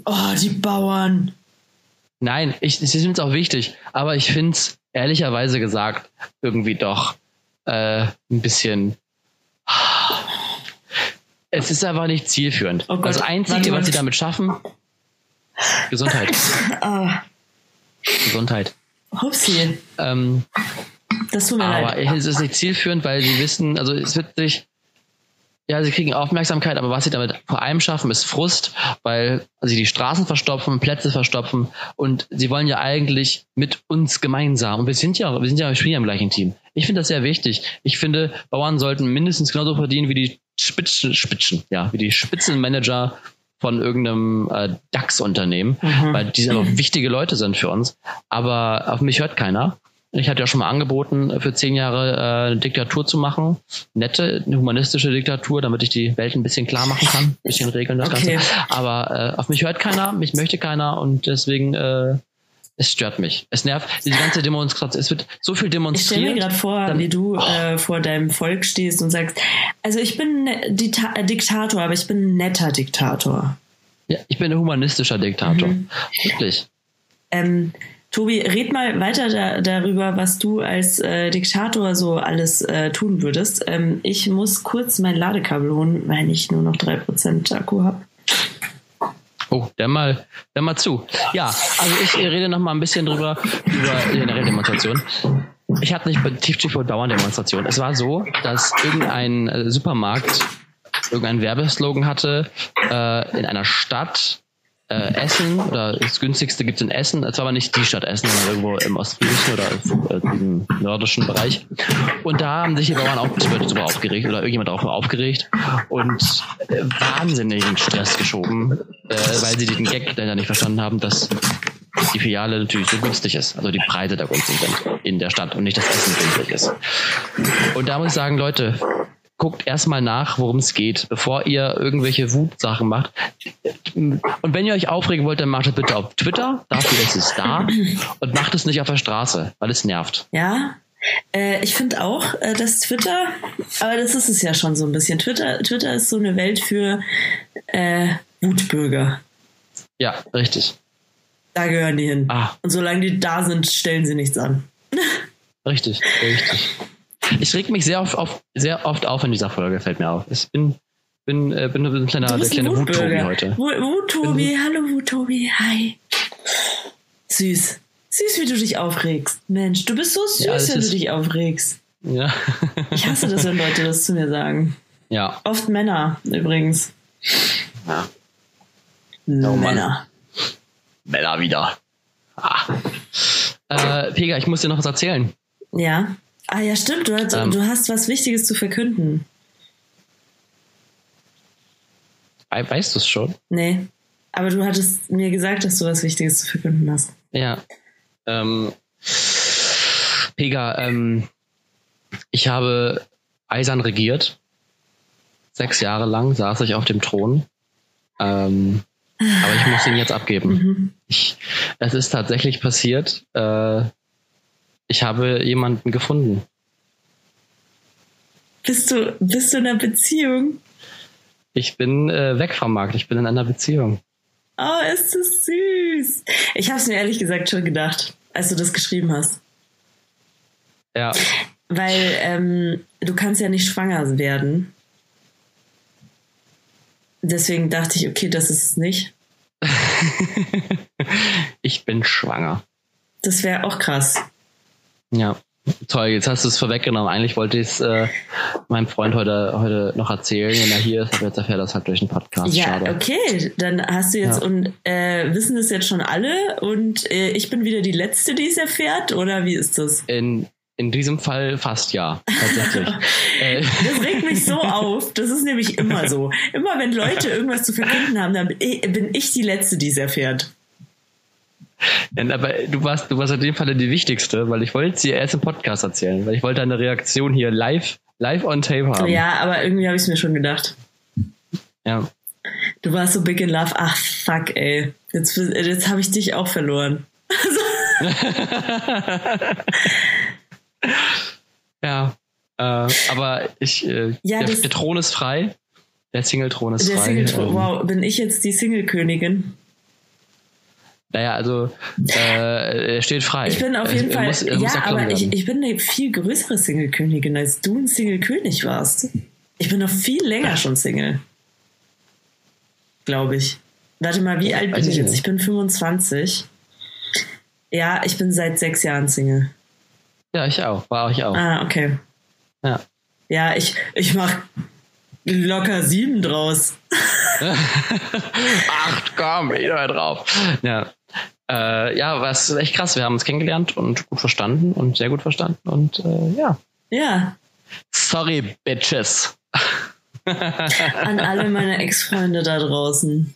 oh, die Bauern. Nein, ich, ich finde es auch wichtig, aber ich finde es ehrlicherweise gesagt irgendwie doch äh, ein bisschen. Es ist einfach nicht zielführend. Oh Gott, das Einzige, was sie damit schaffen, Gesundheit. Ah, Gesundheit. Hupsi, Ähm, das tut mir aber leid. es ist nicht zielführend, weil sie wissen, also es wird sich, ja, sie kriegen Aufmerksamkeit, aber was sie damit vor allem schaffen, ist Frust, weil sie die Straßen verstopfen, Plätze verstopfen und sie wollen ja eigentlich mit uns gemeinsam und wir sind ja, wir sind ja, wir spielen ja im gleichen Team. Ich finde das sehr wichtig. Ich finde, Bauern sollten mindestens genauso verdienen wie die Spitzen, Spitzen, ja, wie die Spitzenmanager von irgendeinem äh, DAX-Unternehmen, Mhm. weil die einfach wichtige Leute sind für uns. Aber auf mich hört keiner. Ich hatte ja schon mal angeboten, für zehn Jahre äh, eine Diktatur zu machen. Nette, eine humanistische Diktatur, damit ich die Welt ein bisschen klar machen kann, ein bisschen regeln das Okay. Ganze. Aber äh, auf mich hört keiner, mich möchte keiner und deswegen äh, es stört mich. Es nervt. Diese ganze Demonstration, es wird so viel Ich stelle mir demonstriert. gerade vor, wie du äh, vor deinem Volk stehst und sagst, also ich bin ein Dita äh, Diktator, aber ich bin ein netter Diktator. Ja, ich bin ein humanistischer Diktator. Mhm. Wirklich. Ähm, Tobi, red mal weiter da, darüber, was du als äh, Diktator so alles äh, tun würdest. Ähm, ich muss kurz mein Ladekabel holen, weil ich nur noch 3% Akku habe. Oh, dann mal, dann mal zu. Ja, also ich rede noch mal ein bisschen drüber, über generelle Demonstrationen. Ich hatte nicht bei Tiefschiffboot Bauerndemonstration. Es war so, dass irgendein äh, Supermarkt irgendeinen Werbeslogan hatte äh, in einer Stadt äh, Essen oder das günstigste gibt es in Essen. Es war aber nicht die Stadt Essen, sondern irgendwo im Ostfriesischen oder äh, im nordischen Bereich. Und da haben sich die Bauern auch darüber aufgeregt oder irgendjemand auch aufgeregt und äh, wahnsinnigen Stress geschoben, äh, weil sie den Gag leider nicht verstanden haben, dass die Filiale natürlich so günstig ist, also die Preise da günstig sind in der Stadt und nicht das Essen günstig ist. Und da muss ich sagen, Leute, guckt erstmal nach, worum es geht, bevor ihr irgendwelche Wutsachen macht. Und wenn ihr euch aufregen wollt, dann macht es bitte auf Twitter, dafür ist es da, und macht es nicht auf der Straße, weil es nervt. Ja, äh, ich finde auch, äh, dass Twitter, aber das ist es ja schon so ein bisschen. Twitter, Twitter ist so eine Welt für äh, Wutbürger. Ja, richtig. Da gehören die hin. Ah. Und solange die da sind, stellen sie nichts an. Richtig, richtig. Ich reg mich sehr oft auf, sehr oft auf in dieser Folge, fällt mir auf. Ich bin, bin, äh, bin ein kleiner, der kleine Wut-Tobi heute. Wu- Wut-Tobi, hallo Wut-Tobi, hi. Süß. Süß, wie du dich aufregst. Mensch, du bist so süß, Ja, wenn du dich aufregst. Ja. Ich hasse das, wenn Leute das zu mir sagen. ja. Oft Männer, übrigens. ja. No. Männer. Bella wieder. Ah. Äh, Pega, ich muss dir noch was erzählen. Ja. Ah ja, stimmt, du hast, Ähm. du hast was Wichtiges zu verkünden. We- Weißt du es schon? Nee. Aber du hattest mir gesagt, dass du was Wichtiges zu verkünden hast. Ja. Ähm, Pega, ähm, ich habe eisern regiert. Sechs Jahre lang saß ich auf dem Thron. Ähm, aber ich muss ihn jetzt abgeben. Mhm. Ich, es ist tatsächlich passiert. Äh, ich habe jemanden gefunden. Bist du, bist du in einer Beziehung? Ich bin äh, weg vom Markt. Ich bin in einer Beziehung. Oh, ist das süß. Ich habe es mir ehrlich gesagt schon gedacht, als du das geschrieben hast. Ja, Weil ähm, du kannst ja nicht schwanger werden. Deswegen dachte ich, okay, das ist es nicht. ich bin schwanger. Das wäre auch krass. Ja. Toll, jetzt hast du es vorweggenommen. Eigentlich wollte ich es äh, meinem Freund heute, heute noch erzählen, wenn er hier ist, aber jetzt erfährt er das halt durch einen Podcast. Ja, Schade. okay. Dann hast du jetzt Ja. und äh, wissen das jetzt schon alle und äh, ich bin wieder die Letzte, die es erfährt, oder wie ist das? In, in diesem Fall fast ja, tatsächlich. äh, Das regt mich so auf. Das ist nämlich immer so. Immer wenn Leute irgendwas zu verkünden haben, dann bin ich die Letzte, die es erfährt. Denn, aber du warst, du warst in dem Falle die wichtigste, weil ich wollte sie erst im Podcast erzählen, weil ich wollte eine Reaktion hier live, live on tape haben. Ja, aber irgendwie habe ich es mir schon gedacht. ja. Du warst so big in love. Ach, fuck, ey. Jetzt, jetzt habe ich dich auch verloren. Ja. Äh, aber ich, äh, Ja, der, der Thron ist frei. Der Single-Thron ist Der frei. Single, ähm, wow, bin ich jetzt die Single-Königin? Naja, also äh, er steht frei. Ich bin auf jeden Fall, Muss, ja, aber ich, ich bin eine viel größere Single-Königin, als du ein Single-König warst. Ich bin noch viel länger schon Single. Glaube ich. Warte mal, wie alt bin ich ich jetzt? Ich bin 25. Ja, ich bin seit sechs Jahren Single. ja, ich auch. War ich auch. Ah, okay. Ja. Ja, ich, ich mach locker sieben draus. Acht, komm, wieder drauf. Ja. Äh, ja, war es echt krass. Wir haben uns kennengelernt und gut verstanden und sehr gut verstanden. Und äh, ja. Ja, Sorry, Bitches. an alle meine Ex-Freunde da draußen.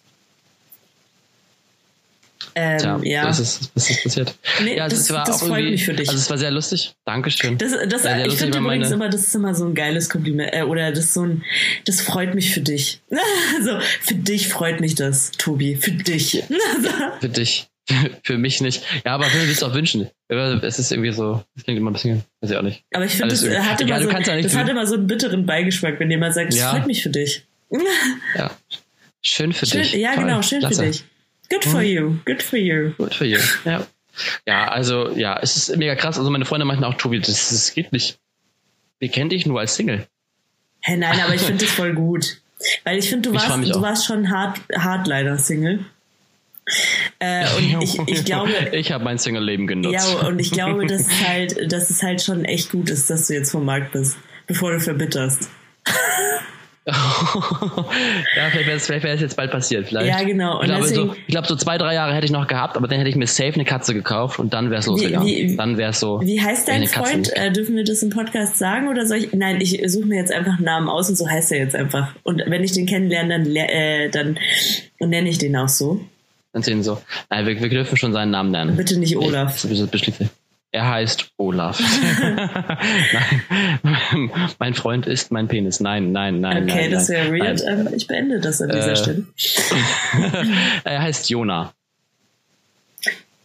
Ähm, Tja, ja. das ist, das ist passiert. Nee, ja, das- es war das auch freut mich für dich. Also es war sehr lustig. Dankeschön. Das, das, sehr ich finde übrigens meine- immer, das ist immer so ein geiles Kompliment. Äh, oder das ist so ein, das freut mich für dich. so, für dich freut mich das, Tobi. Für dich. Für dich. Für mich nicht. Ja, aber würde ich es auch wünschen. Es ist irgendwie so, das klingt immer ein bisschen, weiß ich auch nicht. Aber ich finde, Alles das, hat Ja, immer, so, ja nicht das hat immer so einen bitteren Beigeschmack, wenn jemand sagt, das Ja. freut mich für dich. Ja. Schön für Schön, dich. ja, Toll. genau, schön Klasse. für dich. Good for you. Good for you. Gut für you. Ja. Ja, also, ja, es ist mega krass. Also, meine Freunde meinten auch, Tobi, das, das geht nicht. Wir kennen dich nur als Single. Hä, nein, aber ich finde das voll gut. Weil ich finde, du warst, du auch. warst schon hart, hart leider Single. Äh, und ich, ich glaube. Ich habe mein Single-Leben genutzt. Ja, und ich glaube, dass es halt, dass es halt schon echt gut ist, dass du jetzt vom Markt bist, bevor du verbitterst. ja, vielleicht wäre es jetzt bald passiert. Vielleicht. Ja, genau. Und ich glaube, so, glaub, so zwei, drei Jahre hätte ich noch gehabt, aber dann hätte ich mir safe eine Katze gekauft und dann wäre es losgegangen. Wie, wie, dann wäre es so. Wie heißt dein Freund? Äh, dürfen wir das im Podcast sagen oder soll ich? Nein, ich suche mir jetzt einfach einen Namen aus und so heißt er jetzt einfach. Und wenn ich den kennenlerne, dann, äh, dann nenne ich den auch so. Dann sehen so. Nein, wir, wir dürfen schon seinen Namen nennen. Bitte nicht Olaf. Ich, er heißt Olaf. nein, mein Freund ist mein Penis. Nein, nein, nein. Okay, nein, das wäre weird. Nein. Ähm, ich beende das an dieser äh, Stelle. er heißt Jona.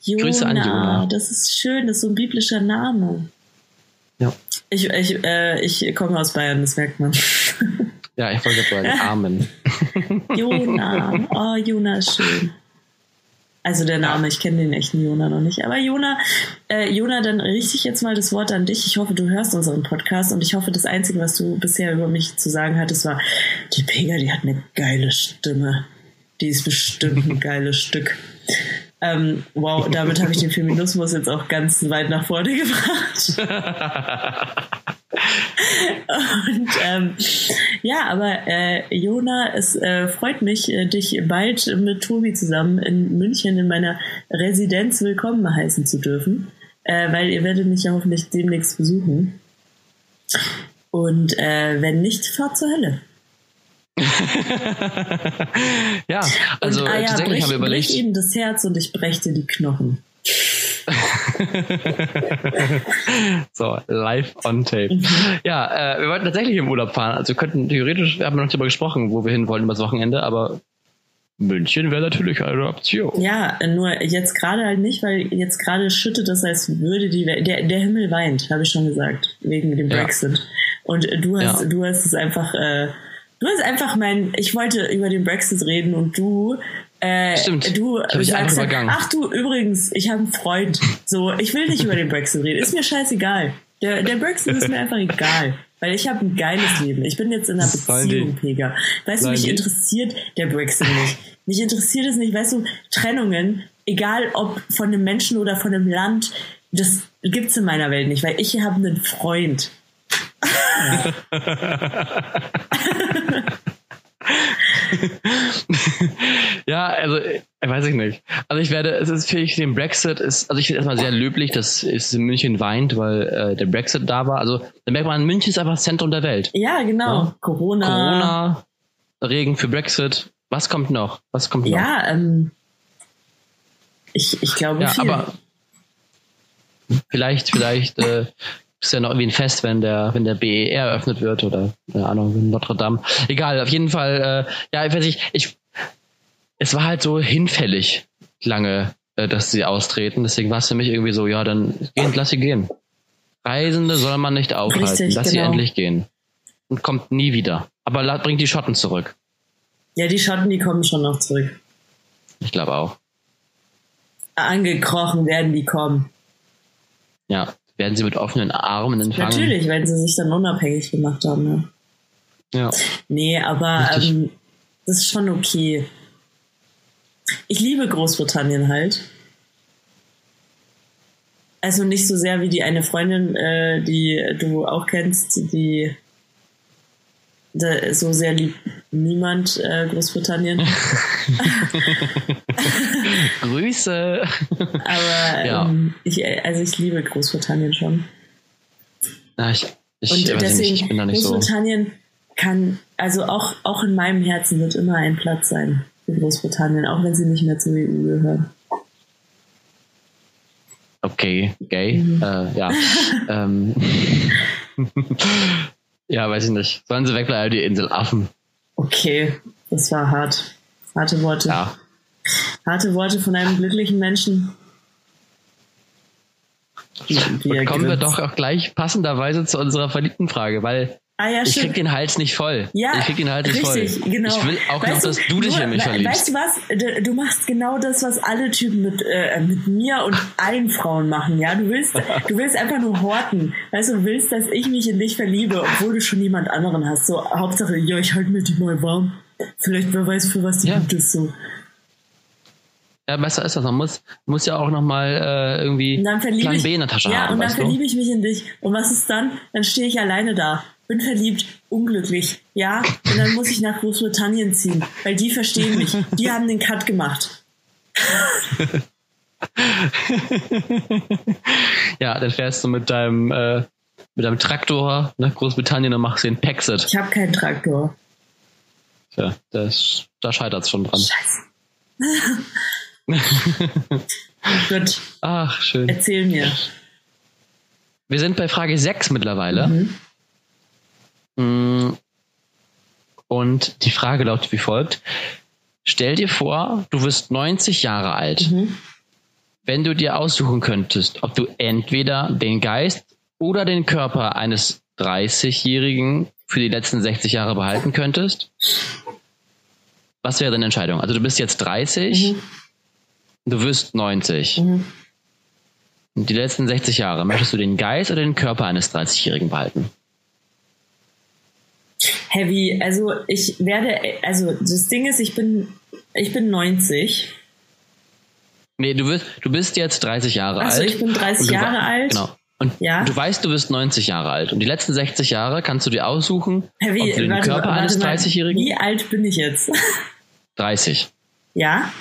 Jona. Grüße an Jona. Das ist schön, das ist so ein biblischer Name. Ja. Ich, ich, äh, ich komme aus Bayern, das merkt man. ja, ich wollte sagen, Amen. Jona. Oh, Jona ist schön. Also der Name, ich kenne den echten Jona noch nicht. Aber Jona, äh, Jona, dann richte ich jetzt mal das Wort an dich. Ich hoffe, du hörst unseren Podcast und ich hoffe, das Einzige, was du bisher über mich zu sagen hattest, war, die Pega, die hat eine geile Stimme. Die ist bestimmt ein geiles Stück. Ähm, wow, damit habe ich den Feminismus jetzt auch ganz weit nach vorne gebracht. Und ähm, ja, aber äh, Jona, es äh, freut mich, äh, dich bald mit Tobi zusammen in München in meiner Residenz willkommen heißen zu dürfen, äh, weil ihr werdet mich ja hoffentlich demnächst besuchen. Und äh, wenn nicht, fahrt zur Hölle. ja, also und, ah ja, tatsächlich brich, haben wir überlegt. Ich ihm das Herz und ich brächte die Knochen. so, live on tape. Mhm. Ja, äh, wir wollten tatsächlich im Urlaub fahren. Also wir könnten theoretisch, wir haben noch darüber gesprochen, wo wir hin wollen über das Wochenende, aber München wäre natürlich eine Option. Ja, nur jetzt gerade halt nicht, weil jetzt gerade schüttet das, als würde die der, der Himmel weint, habe ich schon gesagt, wegen dem Brexit. Ja. Und du hast, ja. du hast es einfach, äh, du hast einfach mein, ich wollte über den Brexit reden und du äh, Stimmt. Du ich sagst, ach du, übrigens, ich habe einen Freund. So, ich will nicht über den Brexit reden. Ist mir scheißegal. Der, der Brexit ist mir einfach egal. Weil ich habe ein geiles Leben. Ich bin jetzt in einer Beziehung, Pega. Weißt du, mich interessiert der Brexit nicht. Mich interessiert es nicht, weißt du, Trennungen, egal ob von einem Menschen oder von einem Land, das gibt's in meiner Welt nicht, weil ich habe einen Freund. ja, also äh, weiß ich nicht. Also ich werde, es ist für ich den Brexit ist, also ich finde erstmal sehr löblich, dass es in München weint, weil äh, der Brexit da war. Also da merkt man, München ist einfach das Zentrum der Welt. Ja, genau. Ja? Corona. Corona, Regen für Brexit. Was kommt noch? Was kommt noch? Ja, ähm, ich, ich glaube ja, viel. aber vielleicht, vielleicht äh, ist ja noch irgendwie ein Fest, wenn der, wenn der BER eröffnet wird oder, keine Ahnung, Notre Dame. Egal, auf jeden Fall, äh, ja, ich weiß nicht, ich, es war halt so hinfällig lange, äh, dass sie austreten. Deswegen war es für mich irgendwie so, ja, dann gehen, lass sie gehen. Reisende soll man nicht aufhalten. Richtig, lass genau. sie endlich gehen. Und kommt nie wieder. Aber bringt die Schotten zurück. Ja, die Schotten, die kommen schon noch zurück. Ich glaube auch. Angekrochen werden die kommen. Ja, werden sie mit offenen Armen empfangen. Natürlich, wenn sie sich dann unabhängig gemacht haben. Ja. ja. Nee, aber ähm, das ist schon okay. Ich liebe Großbritannien halt. Also nicht so sehr wie die eine Freundin, äh, die du auch kennst, die so sehr liebt niemand äh, Großbritannien. Grüße. Aber ja. ähm, ich, also ich liebe Großbritannien schon. Na, ich, ich, Und deswegen, ich bin da nicht Großbritannien so. kann, also auch, auch in meinem Herzen wird immer ein Platz sein für Großbritannien, auch wenn sie nicht mehr zur EU gehören. Okay, gay. Mhm. Äh, ja. ähm. Ja, weiß ich nicht. Sollen sie wegbleiben, die Insel Affen. Okay, das war hart. Harte Worte. Ja. Harte Worte von einem glücklichen Menschen. Und kommen wir doch auch gleich passenderweise zu unserer verliebten Frage, weil Ah, ja, ich krieg den Hals nicht voll. Ja, ich krieg den Hals nicht richtig, voll. Genau. Ich will auch weißt noch, du, dass du dich in mich verliebst. Weißt du was? Du machst genau das, was alle Typen mit, äh, mit mir und allen Frauen machen, ja? Du willst, du willst einfach nur horten. Weißt du, du willst, dass ich mich in dich verliebe, obwohl du schon jemand anderen hast. So, Hauptsache, ja, ich halte mir die mal warm. Vielleicht, wer weiß, für was die ja. gut ist, so. Ja, besser ist das. Man muss, muss ja auch nochmal äh, irgendwie Plan B in der Tasche ja, haben. und dann verliebe ich mich in dich. Und was ist dann? Dann stehe ich alleine da. Bin verliebt, unglücklich. Ja, und dann muss ich nach Großbritannien ziehen, weil die verstehen mich. Die haben den Cut gemacht. Ja, dann fährst du mit deinem, äh, mit deinem Traktor nach Großbritannien und machst den Pexit. Ich habe keinen Traktor. Ja, das, da scheitert es schon dran. Scheiße. Gut, Ach, schön. erzähl mir. Wir sind bei Frage 6 mittlerweile. Mhm. Mm. Und die Frage lautet wie folgt. Stell dir vor, du wirst 90 Jahre alt. Mhm. Wenn du dir aussuchen könntest, ob du entweder den Geist oder den Körper eines 30-Jährigen für die letzten 60 Jahre behalten könntest, was wäre deine Entscheidung? Also du bist jetzt 30, Mhm. du wirst 90. Mhm. Und die letzten 60 Jahre, möchtest du den Geist oder den Körper eines 30-Jährigen behalten? Heavy, also ich werde, also das Ding ist, ich bin, ich bin 90. Nee, du, wirst, du bist jetzt 30 Jahre Also alt. ich bin 30 und du Jahre alt. Genau. Und Ja. du weißt, du bist 90 Jahre alt. Und die letzten 60 Jahre kannst du dir aussuchen, Heavy, ob du den warte, Körper warte eines mal, 30-Jährigen... Wie alt bin ich jetzt? 30. ja?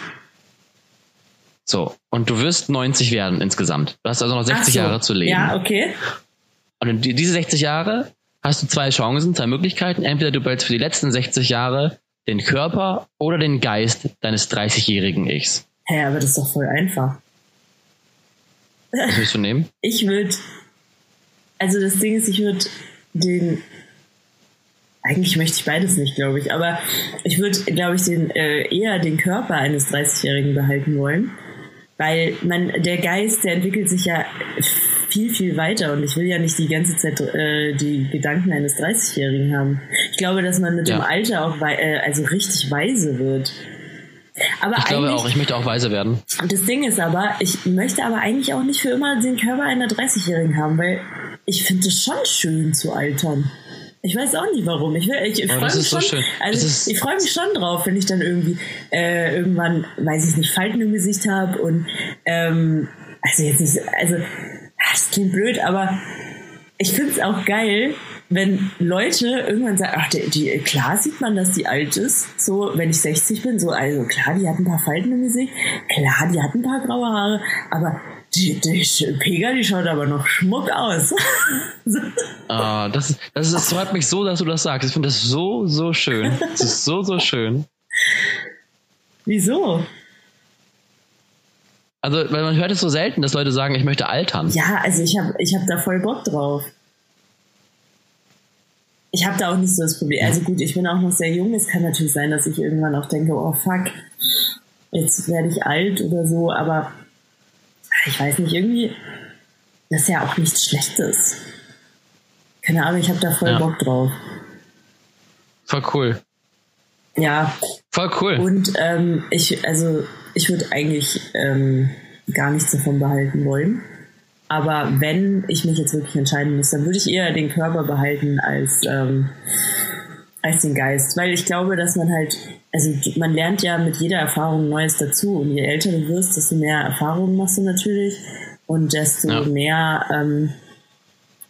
So. Und du wirst 90 werden insgesamt. Du hast also noch Ach 60 so. Jahre zu leben. Ja, okay. Und diese 60 Jahre hast du zwei Chancen, zwei Möglichkeiten. Entweder du behältst für die letzten 60 Jahre den Körper oder den Geist deines 30-jährigen Ichs. Hä, aber das ist doch voll einfach. Was willst du nehmen? Ich würde, also das Ding ist, ich würde den, eigentlich möchte ich beides nicht, glaube ich, aber ich würde, glaube ich, den, äh, eher den Körper eines 30-Jährigen behalten wollen, weil man, der Geist, der entwickelt sich ja viel, viel weiter und ich will ja nicht die ganze Zeit äh, die Gedanken eines 30-Jährigen haben. Ich glaube, dass man mit Ja. dem Alter auch äh, also richtig weise wird. Aber Ich glaube auch, ich möchte auch weise werden. und das Ding ist aber, ich möchte aber eigentlich auch nicht für immer den Körper einer 30-Jährigen haben, weil ich finde es schon schön zu altern. Ich weiß auch nicht warum. Ich, ich, ich Oh, freue mich so schon. Also ich freue mich schon drauf, wenn ich dann irgendwie äh, irgendwann, weiß ich nicht, Falten im Gesicht habe und ähm, also jetzt nicht, also das klingt blöd, aber ich finde es auch geil, wenn Leute irgendwann sagen, ach, die, die, klar sieht man, dass die alt ist. So, wenn ich 60 bin, so, also klar, die hat ein paar Falten im Gesicht, klar, die hat ein paar graue Haare, aber die, die Pega, die schaut aber noch schmuck aus. Ah, das, das, ist, das freut mich so, dass du das sagst. Ich finde das so, so schön. Das ist so, so schön. Wieso? Also, weil man hört es so selten, dass Leute sagen, ich möchte altern. Ja, also ich habe ich hab da voll Bock drauf. Ich habe da auch nicht so das Problem. Also gut, ich bin auch noch sehr jung. Es kann natürlich sein, dass ich irgendwann auch denke, oh fuck, jetzt werde ich alt oder so. Aber ich weiß nicht, irgendwie, das ist ja auch nichts Schlechtes. Keine Ahnung, ich habe da voll Ja. Bock drauf. Voll cool. Ja, Voll cool. und ähm, ich, also ich würde eigentlich ähm, gar nichts davon behalten wollen. Aber wenn ich mich jetzt wirklich entscheiden muss, dann würde ich eher den Körper behalten als, ähm, als den Geist. Weil ich glaube, dass man halt, also man lernt ja mit jeder Erfahrung Neues dazu. Und je älter du wirst, desto mehr Erfahrungen machst du natürlich. Und desto Ja. mehr ähm,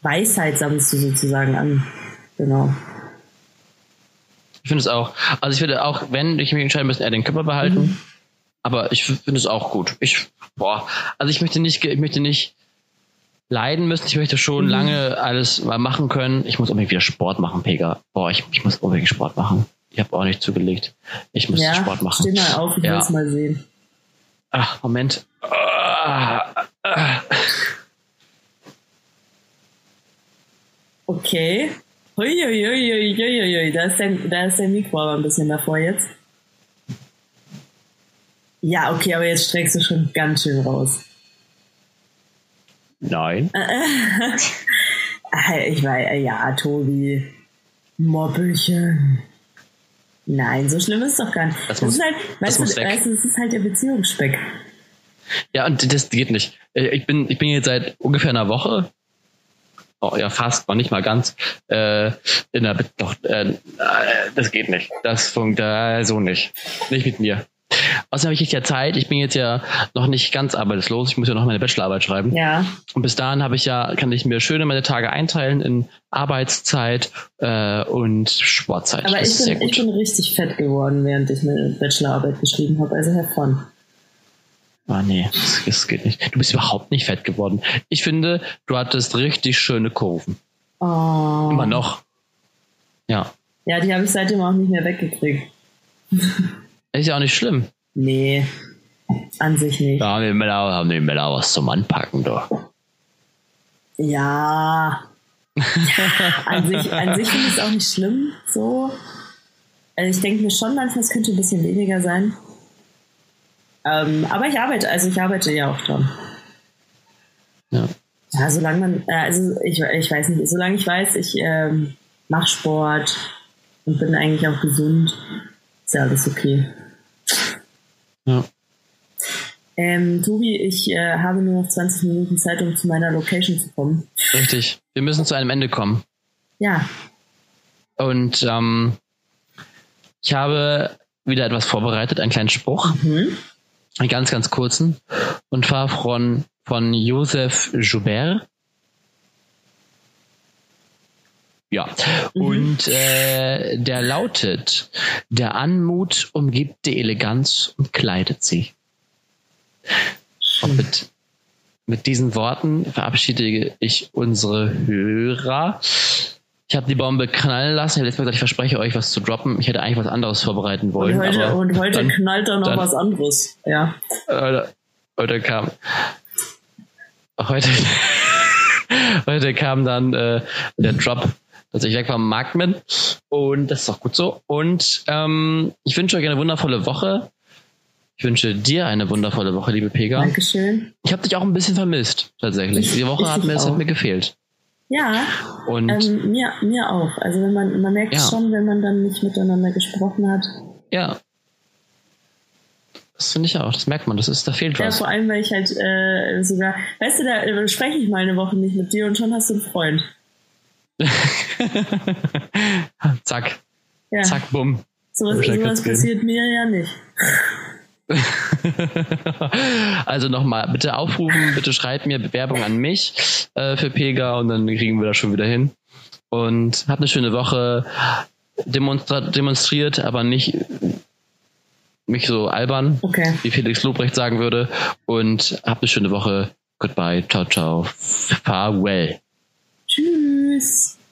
Weisheit sammelst du sozusagen an. Genau. Ich finde es auch. Also ich würde auch, wenn ich mich entscheiden müsste, eher den Körper behalten. Mhm. Aber ich finde es auch gut. Ich, boah, also ich möchte nicht, ich möchte nicht leiden müssen. Ich möchte schon Mhm. lange alles mal machen können. Ich muss unbedingt wieder Sport machen, Pega. Boah, ich, ich muss unbedingt Sport machen. Ich habe auch nicht zugelegt. Ich muss Ja, Sport machen. steh mal auf, ich Ja. will's mal sehen. Ach, Moment. Ah, ah. Okay. Huiuiuiuiuiui, da ist, dein, da ist dein Mikro aber ein bisschen davor jetzt. Ja, okay, aber jetzt streckst du schon ganz schön raus. Nein. Ah, Ich war, ja, Tobi. Moppelchen. Nein, so schlimm ist es doch gar nicht. Das Das, muss- ist halt, das weißt muss du, weißt das ist halt der Beziehungsspeck. Ja, und das geht nicht. Äh, Ich bin, ich bin jetzt seit ungefähr einer Woche, oh ja, fast, noch nicht mal ganz, äh, in der, Be- doch, äh, äh, das geht nicht. Das funktioniert so nicht. Nicht mit mir. Außerdem habe ich jetzt ja Zeit. Ich bin jetzt ja noch nicht ganz arbeitslos. Ich muss ja noch meine Bachelorarbeit schreiben. Ja. Und bis dahin habe ich ja, kann ich mir schön meine Tage einteilen in Arbeitszeit äh, und Sportzeit. Aber ich bin, ich bin richtig fett geworden, während ich meine Bachelorarbeit geschrieben habe. Also fun. Ah, nee, das, das geht nicht. Du bist überhaupt nicht fett geworden. Ich finde, du hattest richtig schöne Kurven. Oh. Immer noch. Ja. Ja, die habe ich seitdem auch nicht mehr weggekriegt. Ist ja auch nicht schlimm. Nee, an sich nicht. Da haben die Männer, haben die Männer was zum Anpacken, doch. Ja. an sich, an sich finde ich es auch nicht schlimm, so. Also ich denke mir schon manchmal, es könnte ein bisschen weniger sein. Ähm, aber ich arbeite, also ich arbeite ja auch dran. Ja. Ja, solange man, äh, also ich, ich weiß nicht, solange ich weiß, ich ähm, mache Sport und bin eigentlich auch gesund, ist ja alles okay. Ja. Ähm, Tobi, ich äh, habe nur noch 20 Minuten Zeit, um zu meiner Location zu kommen. Richtig. Wir müssen zu einem Ende kommen. Ja, Und ähm, ich habe wieder etwas vorbereitet, einen kleinen Spruch, mhm. einen ganz, ganz kurzen, und zwar von, von Joseph Joubert. Ja, Mhm. und äh, der lautet, der Anmut umgibt die Eleganz und kleidet sie. Und mit, mit diesen Worten verabschiede ich unsere Hörer. Ich habe die Bombe knallen lassen. Ich habe letztes Mal gesagt, ich verspreche euch, was zu droppen. Ich hätte eigentlich was anderes vorbereiten wollen. und heute, aber und heute dann, knallt da noch dann- was anderes. Ja. heute, heute kam heute, heute kam dann äh, der Drop, dass ich weg vom Markt bin. Und das ist auch gut so. Und ähm, ich wünsche euch eine wundervolle Woche. Ich wünsche dir eine wundervolle Woche, liebe Pega. Dankeschön. Ich habe dich auch ein bisschen vermisst, tatsächlich. Ich- Die Woche hat mir, es hat mir gefehlt. Ja, Und ähm, mir, mir auch. Also wenn man, man merkt Ja. schon, wenn man dann nicht miteinander gesprochen hat. ja. Das finde ich auch. Das merkt man. Das ist, da fehlt Ja, was. vor allem, weil ich halt äh, sogar, weißt du, da äh, spreche ich mal eine Woche nicht mit dir und schon hast du einen Freund. zack, Ja, zack, bumm. so sowas kann's gehen. passiert mir ja nicht. also nochmal, bitte aufrufen, bitte schreibt mir Bewerbung an mich äh, für Pega und dann kriegen wir das schon wieder hin. Und habt eine schöne Woche. Demonstra demonstriert, aber nicht mich so albern, Okay. wie Felix Lobrecht sagen würde. Und habt eine schöne Woche. Goodbye. Ciao, ciao. Farewell. Yes.